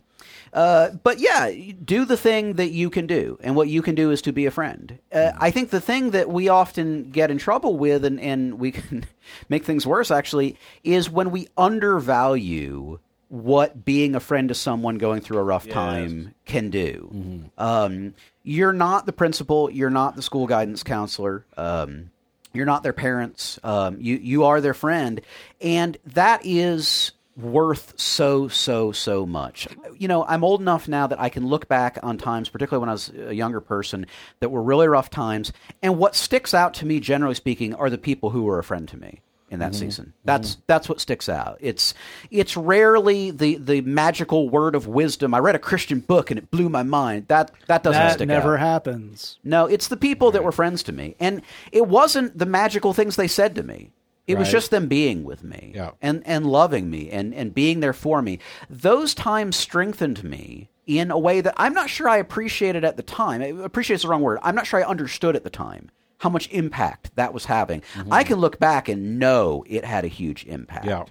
Uh, but yeah, do the thing that you can do. And what you can do is to be a friend. Uh, I think the thing that we often get in trouble with, and, and we can make things worse actually, is when we undervalue what being a friend to someone going through a rough time can do. Um, you're not the principal, you're not the school guidance counselor. Um, you're not their parents. Um, you you are their friend, and that is worth so so so much. You know, I'm old enough now that I can look back on times, particularly when I was a younger person, that were really rough times. And what sticks out to me, generally speaking, are the people who were a friend to me in that mm-hmm. season. That's mm-hmm. that's what sticks out. It's it's rarely the the magical word of wisdom. I read a Christian book and it blew my mind. That that doesn't That stick never out. happens. No, it's the people that were friends to me. And it wasn't the magical things they said to me. It was just them being with me Yeah. and, and loving me and, and being there for me. Those times strengthened me in a way that I'm not sure I appreciated at the time. Appreciate is the wrong word. I'm not sure I understood at the time how much impact that was having. Mm-hmm. I can look back and know it had a huge impact. Yeah.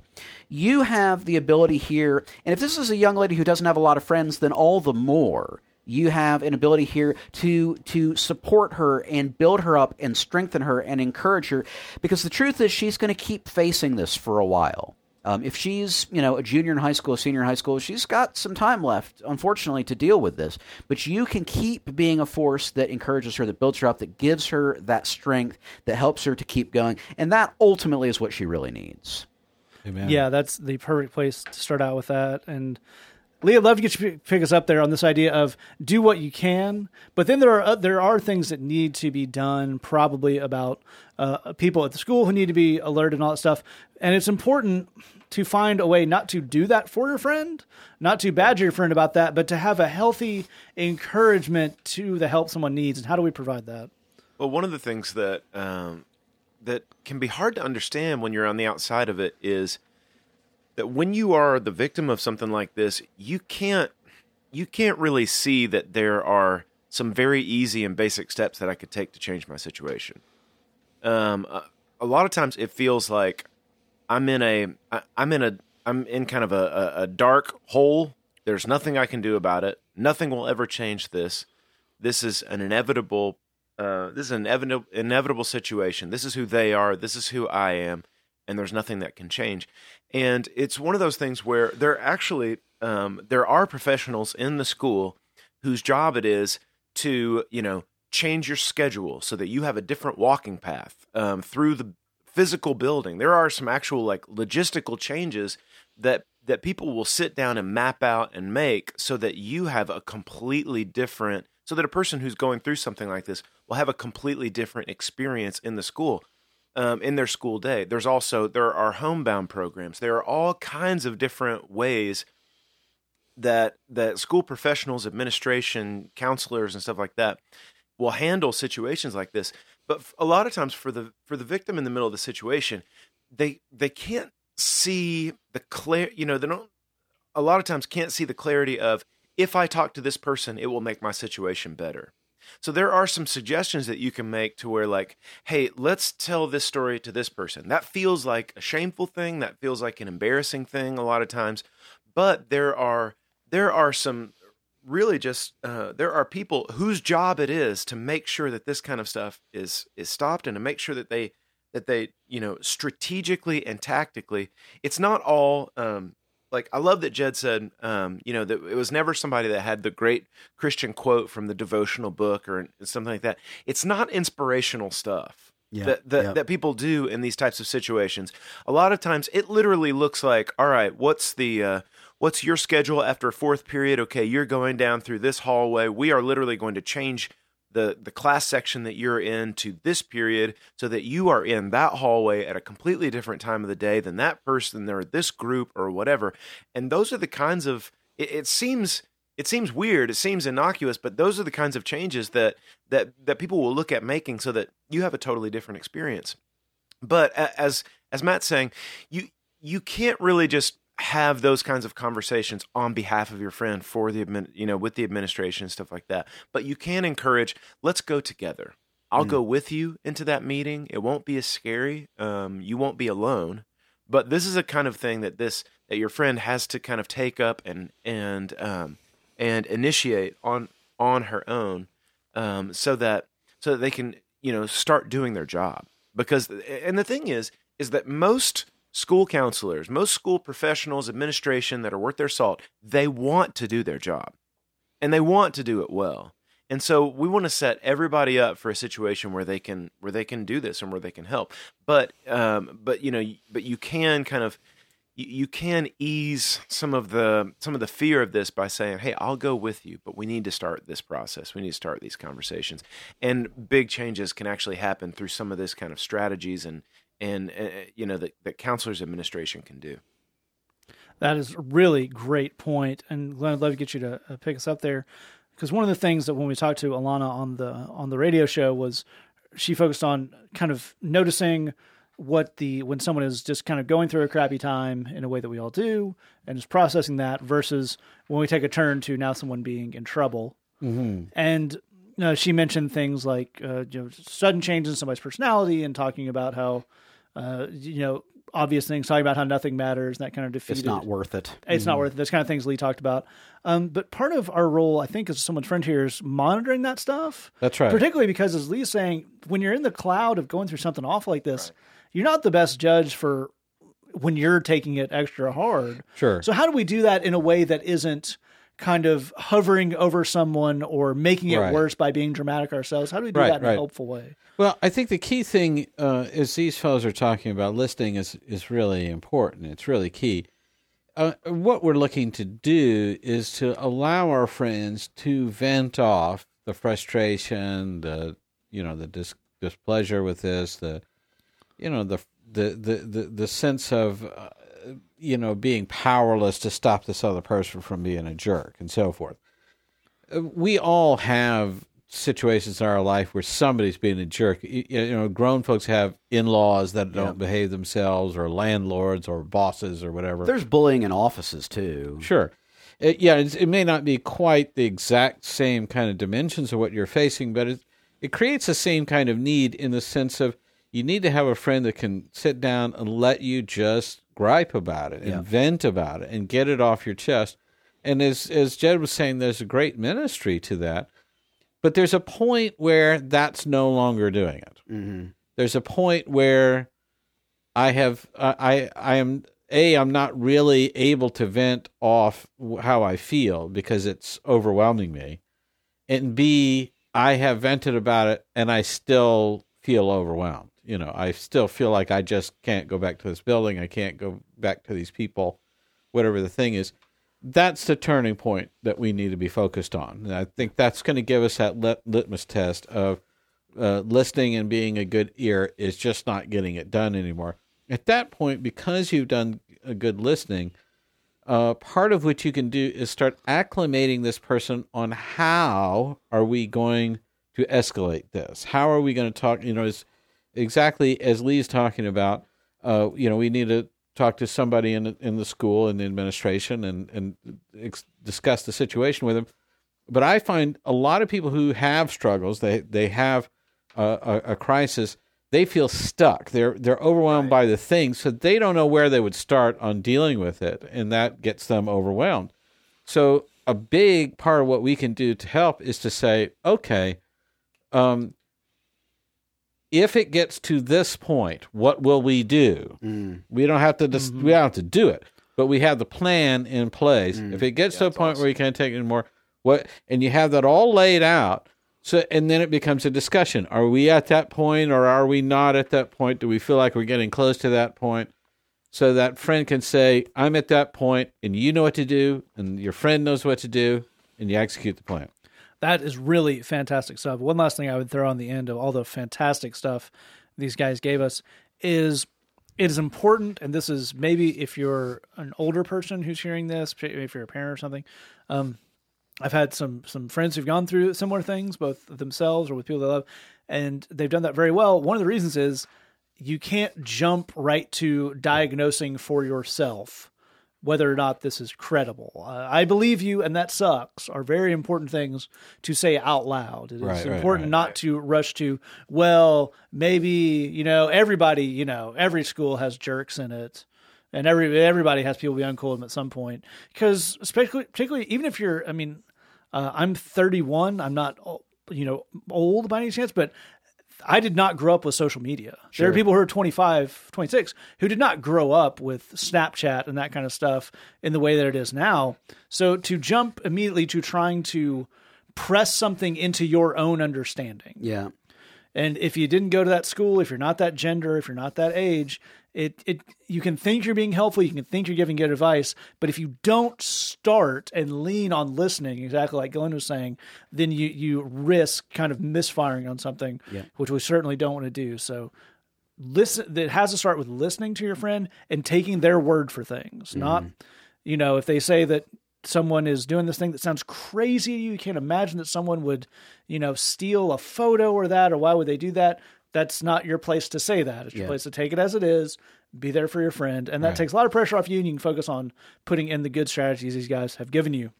You have the ability here, and if this is a young lady who doesn't have a lot of friends, then all the more you have an ability here to to support her and build her up and strengthen her and encourage her because the truth is she's going to keep facing this for a while um, if she's you know a junior in high school a senior in high school she's got some time left unfortunately to deal with this but you can keep being a force that encourages her that builds her up that gives her that strength that helps her to keep going and that ultimately is what she really needs Amen. Yeah, that's the perfect place to start out with that. And Lee, I'd love to get you to pick us up there on this idea of do what you can, but then there are uh, there are things that need to be done, probably about uh, people at the school who need to be alerted and all that stuff. And it's important to find a way not to do that for your friend, not to badger your friend about that, but to have a healthy encouragement to the help someone needs. And how do we provide that? Well, one of the things that um, that can be hard to understand when you're on the outside of it is that when you are the victim of something like this, you can't you can't really see that there are some very easy and basic steps that I could take to change my situation. Um, a, a lot of times it feels like I'm in a I, I'm in a I'm in kind of a, a, a dark hole. There's nothing I can do about it. Nothing will ever change this. This is an inevitable. Uh, this is an inevitable inevitable situation. This is who they are. This is who I am, and there's nothing that can change. And it's one of those things where there actually um, there are professionals in the school whose job it is to you know change your schedule so that you have a different walking path um, through the physical building. There are some actual like logistical changes that that people will sit down and map out and make so that you have a completely different so that a person who's going through something like this will have a completely different experience in the school um, in their school day. There's also there are homebound programs. There are all kinds of different ways that that school professionals administration counselors and stuff like that will handle situations like this. But a lot of times for the for the victim in the middle of the situation they they can't see the clear you know they don't a lot of times can't see the clarity of if i talk to this person it will make my situation better so there are some suggestions that you can make to where like hey let's tell this story to this person. That feels like a shameful thing. That feels like an embarrassing thing a lot of times. But there are there are some really just uh, there are people whose job it is to make sure that this kind of stuff is is stopped and to make sure that they that they you know strategically and tactically it's not all um like i love that jed said um you know that it was never somebody that had the great christian quote from the devotional book or something like that it's not inspirational stuff Yeah, that that, yeah. that people do in these types of situations. A lot of times, it literally looks like, all right, what's the uh, what's your schedule after fourth period? Okay, you're going down through this hallway. We are literally going to change the the class section that you're in to this period so that you are in that hallway at a completely different time of the day than that person or this group or whatever. And those are the kinds of it, it seems it seems weird, it seems innocuous, but those are the kinds of changes that that that people will look at making so that you have a totally different experience. But as as Matt's saying, you you can't really just have those kinds of conversations on behalf of your friend for the admin, you know with the administration and stuff like that. But you can encourage, let's go together. I'll go with you into that meeting. It won't be as scary. Um, you won't be alone. But this is a kind of thing that this that your friend has to kind of take up and and um, and initiate on on her own, um, so that so that they can you know start doing their job. Because and the thing is is that most school counselors, most school professionals, administration that are worth their salt, they want to do their job and they want to do it well. And so we want to set everybody up for a situation where they can where they can do this and where they can help. But um, but you know but you can kind of you, can ease some of the some of the fear of this by saying, "Hey, I'll go with you, but we need to start this process. We need to start these conversations." And big changes can actually happen through some of this kind of strategies and and uh, you know that that counselors administration can do. That is a really great point, and Glenn, I'd love to get you to uh, pick us up there because one of the things that when we talked to Alana on the on the radio show was she focused on kind of noticing what the when someone is just kind of going through a crappy time in a way that we all do and is processing that versus when we take a turn to now someone being in trouble and you know, she mentioned things like uh, you know sudden changes in somebody's personality and talking about how uh, you know obvious things, talking about how nothing matters and that kind of defeated. It's not worth it. It's not worth it. Those kind of things Lee talked about. Um, but part of our role, I think, as someone's friend here, is monitoring that stuff. That's right. Particularly because, as Lee's saying, when you're in the cloud of going through something awful like this, you're not the best judge for when you're taking it extra hard. Sure. So how do we do that in a way that isn't kind of hovering over someone or making it Right. worse by being dramatic ourselves? How do we do Right, that in right. a helpful way? Well, I think the key thing, uh, as these fellows are talking about, listening is is really important. It's really key. Uh, what we're looking to do is to allow our friends to vent off the frustration, the you know the dis- displeasure with this, the you know the the the the, the sense of uh, you know being powerless to stop this other person from being a jerk and so forth. Uh, We all have situations in our life where somebody's being a jerk. You, you know, grown folks have in-laws that don't behave themselves, or landlords, or bosses, or whatever. There's bullying in offices too. Sure. It, yeah, it's, it may not be quite the exact same kind of dimensions of what you're facing, but it, it creates the same kind of need in the sense of you need to have a friend that can sit down and let you just gripe about it and Yeah. vent about it and get it off your chest. And as as Jed was saying, there's a great ministry to that, but there's a point where that's no longer doing it hmm there's a point where I have I I am a I'm not really able to vent off how I feel because it's overwhelming me, and b I have vented about it and I still feel overwhelmed. You know, I still feel like I just can't go back to this building. I can't go back to these people, whatever the thing is. That's the turning point that we need to be focused on. And I think that's going to give us that lit- litmus test of uh, listening and being a good ear is just not getting it done anymore. At that point, because you've done a good listening, uh, part of what you can do is start acclimating this person on how are we going to escalate this? How are we going to talk? You know, as exactly as Lee's talking about. Uh, you know, we need to talk to somebody in in the school and the administration and and ex- discuss the situation with them but I find a lot of people who have struggles, they they have a, a, a crisis, they feel stuck. They're they're overwhelmed by the thing, so they don't know where they would start on dealing with it, and that gets them overwhelmed. So a big part of what we can do to help is to say, okay, um, if it gets to this point, what will we do? Mm. We don't have to dis- we don't have to do it, but we have the plan in place. If it gets to a point where you can't take it anymore, what and you have that all laid out, So, and then it becomes a discussion. Are we at that point or are we not at that point? Do we feel like we're getting close to that point? So that friend can say, I'm at that point and you know what to do, and your friend knows what to do, and you execute the plan. That is really fantastic stuff. One last thing I would throw on the end of all the fantastic stuff these guys gave us is it is important, and this is maybe if you're an older person who's hearing this, if you're a parent or something. Um, I've had some some friends who've gone through similar things, both themselves or with people they love, and they've done that very well. One of the reasons is you can't jump right to diagnosing for yourself whether or not this is credible. Uh, I believe you, and that sucks, are very important things to say out loud. It is Right, right, important right. not to rush to, well, maybe, you know, everybody, you know, every school has jerks in it. And every everybody has people be uncool them at some point. Because, especially, particularly, even if you're, I mean, uh, I'm 31. I'm not, you know, old by any chance, but I did not grow up with social media. There are people who are 25, 26 who did not grow up with Snapchat and that kind of stuff in the way that it is now. So to jump immediately to trying to press something into your own understanding. Yeah. And if you didn't go to that school, if you're not that gender, if you're not that age, it it you can think you're being helpful, you can think you're giving good advice, but if you don't start and lean on listening, exactly like Glenn was saying, then you you risk kind of misfiring on something, Yeah. which we certainly don't want to do. So listen it has to start with listening to your friend and taking their word for things not mm-hmm. you know if they say that someone is doing this thing that sounds crazy to you you can't imagine that someone would you know steal a photo or that or why would they do that that's not your place to say that it's your Yeah. place to take it as it is be there for your friend and that takes a lot of pressure off you and you can focus on putting in the good strategies these guys have given you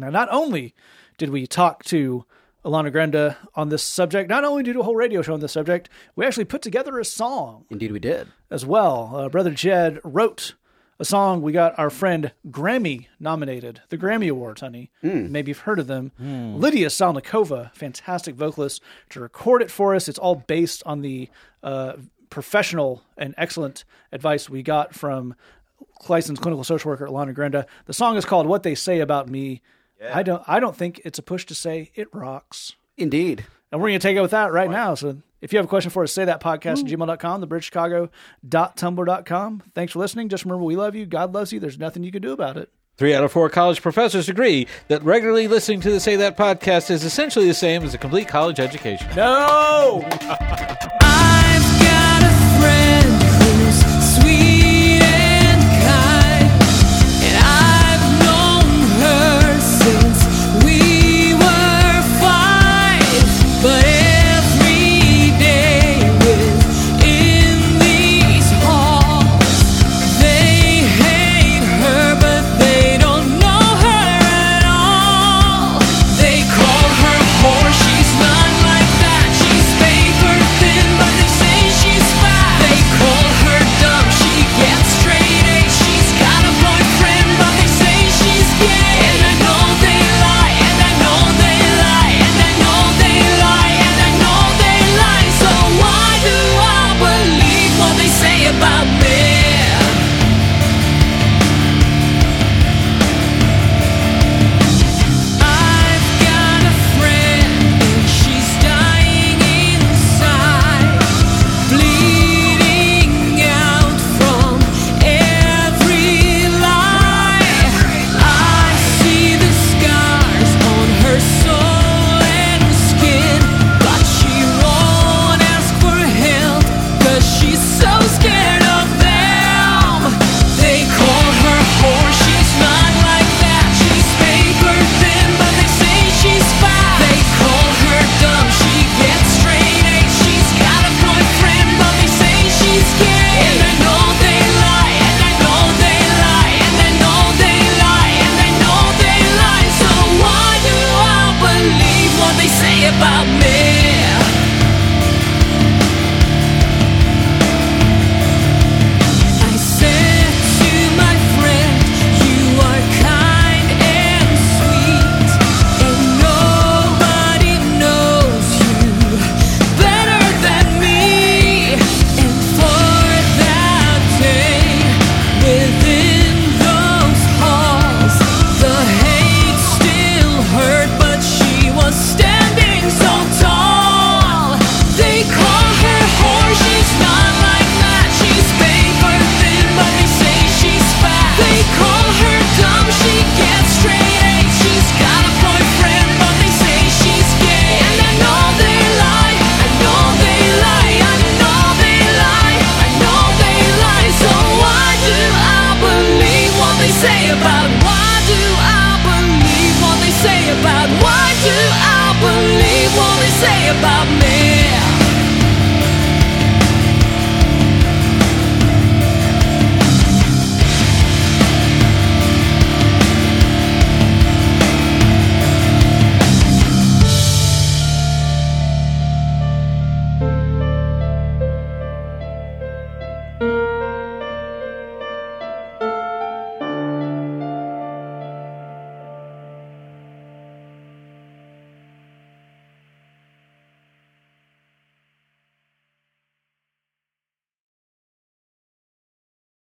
now, not only did we talk to Alana Grenda on this subject, not only did we do a whole radio show on this subject, we actually put together a song Indeed, we did. as well. Uh, Brother Jed wrote a song. We got our friend Grammy nominated, the Grammy Awards, honey. Maybe you've heard of them. Lydia Salnikova, fantastic vocalist, to record it for us. It's all based on the uh, professional and excellent advice we got from licensed clinical social worker Alana Grenda. The song is called "What They Say About Me." I don't. I don't think it's a push to say it rocks. Indeed. And we're going to take it with that right now. So if you have a question for us, say that podcast at gmail.com, thebridgechicago.tumblr.com. Thanks for listening. Just remember, we love you. God loves you. There's nothing you can do about it. Three out of four college professors agree that regularly listening to the Say That podcast is essentially the same as a complete college education. No!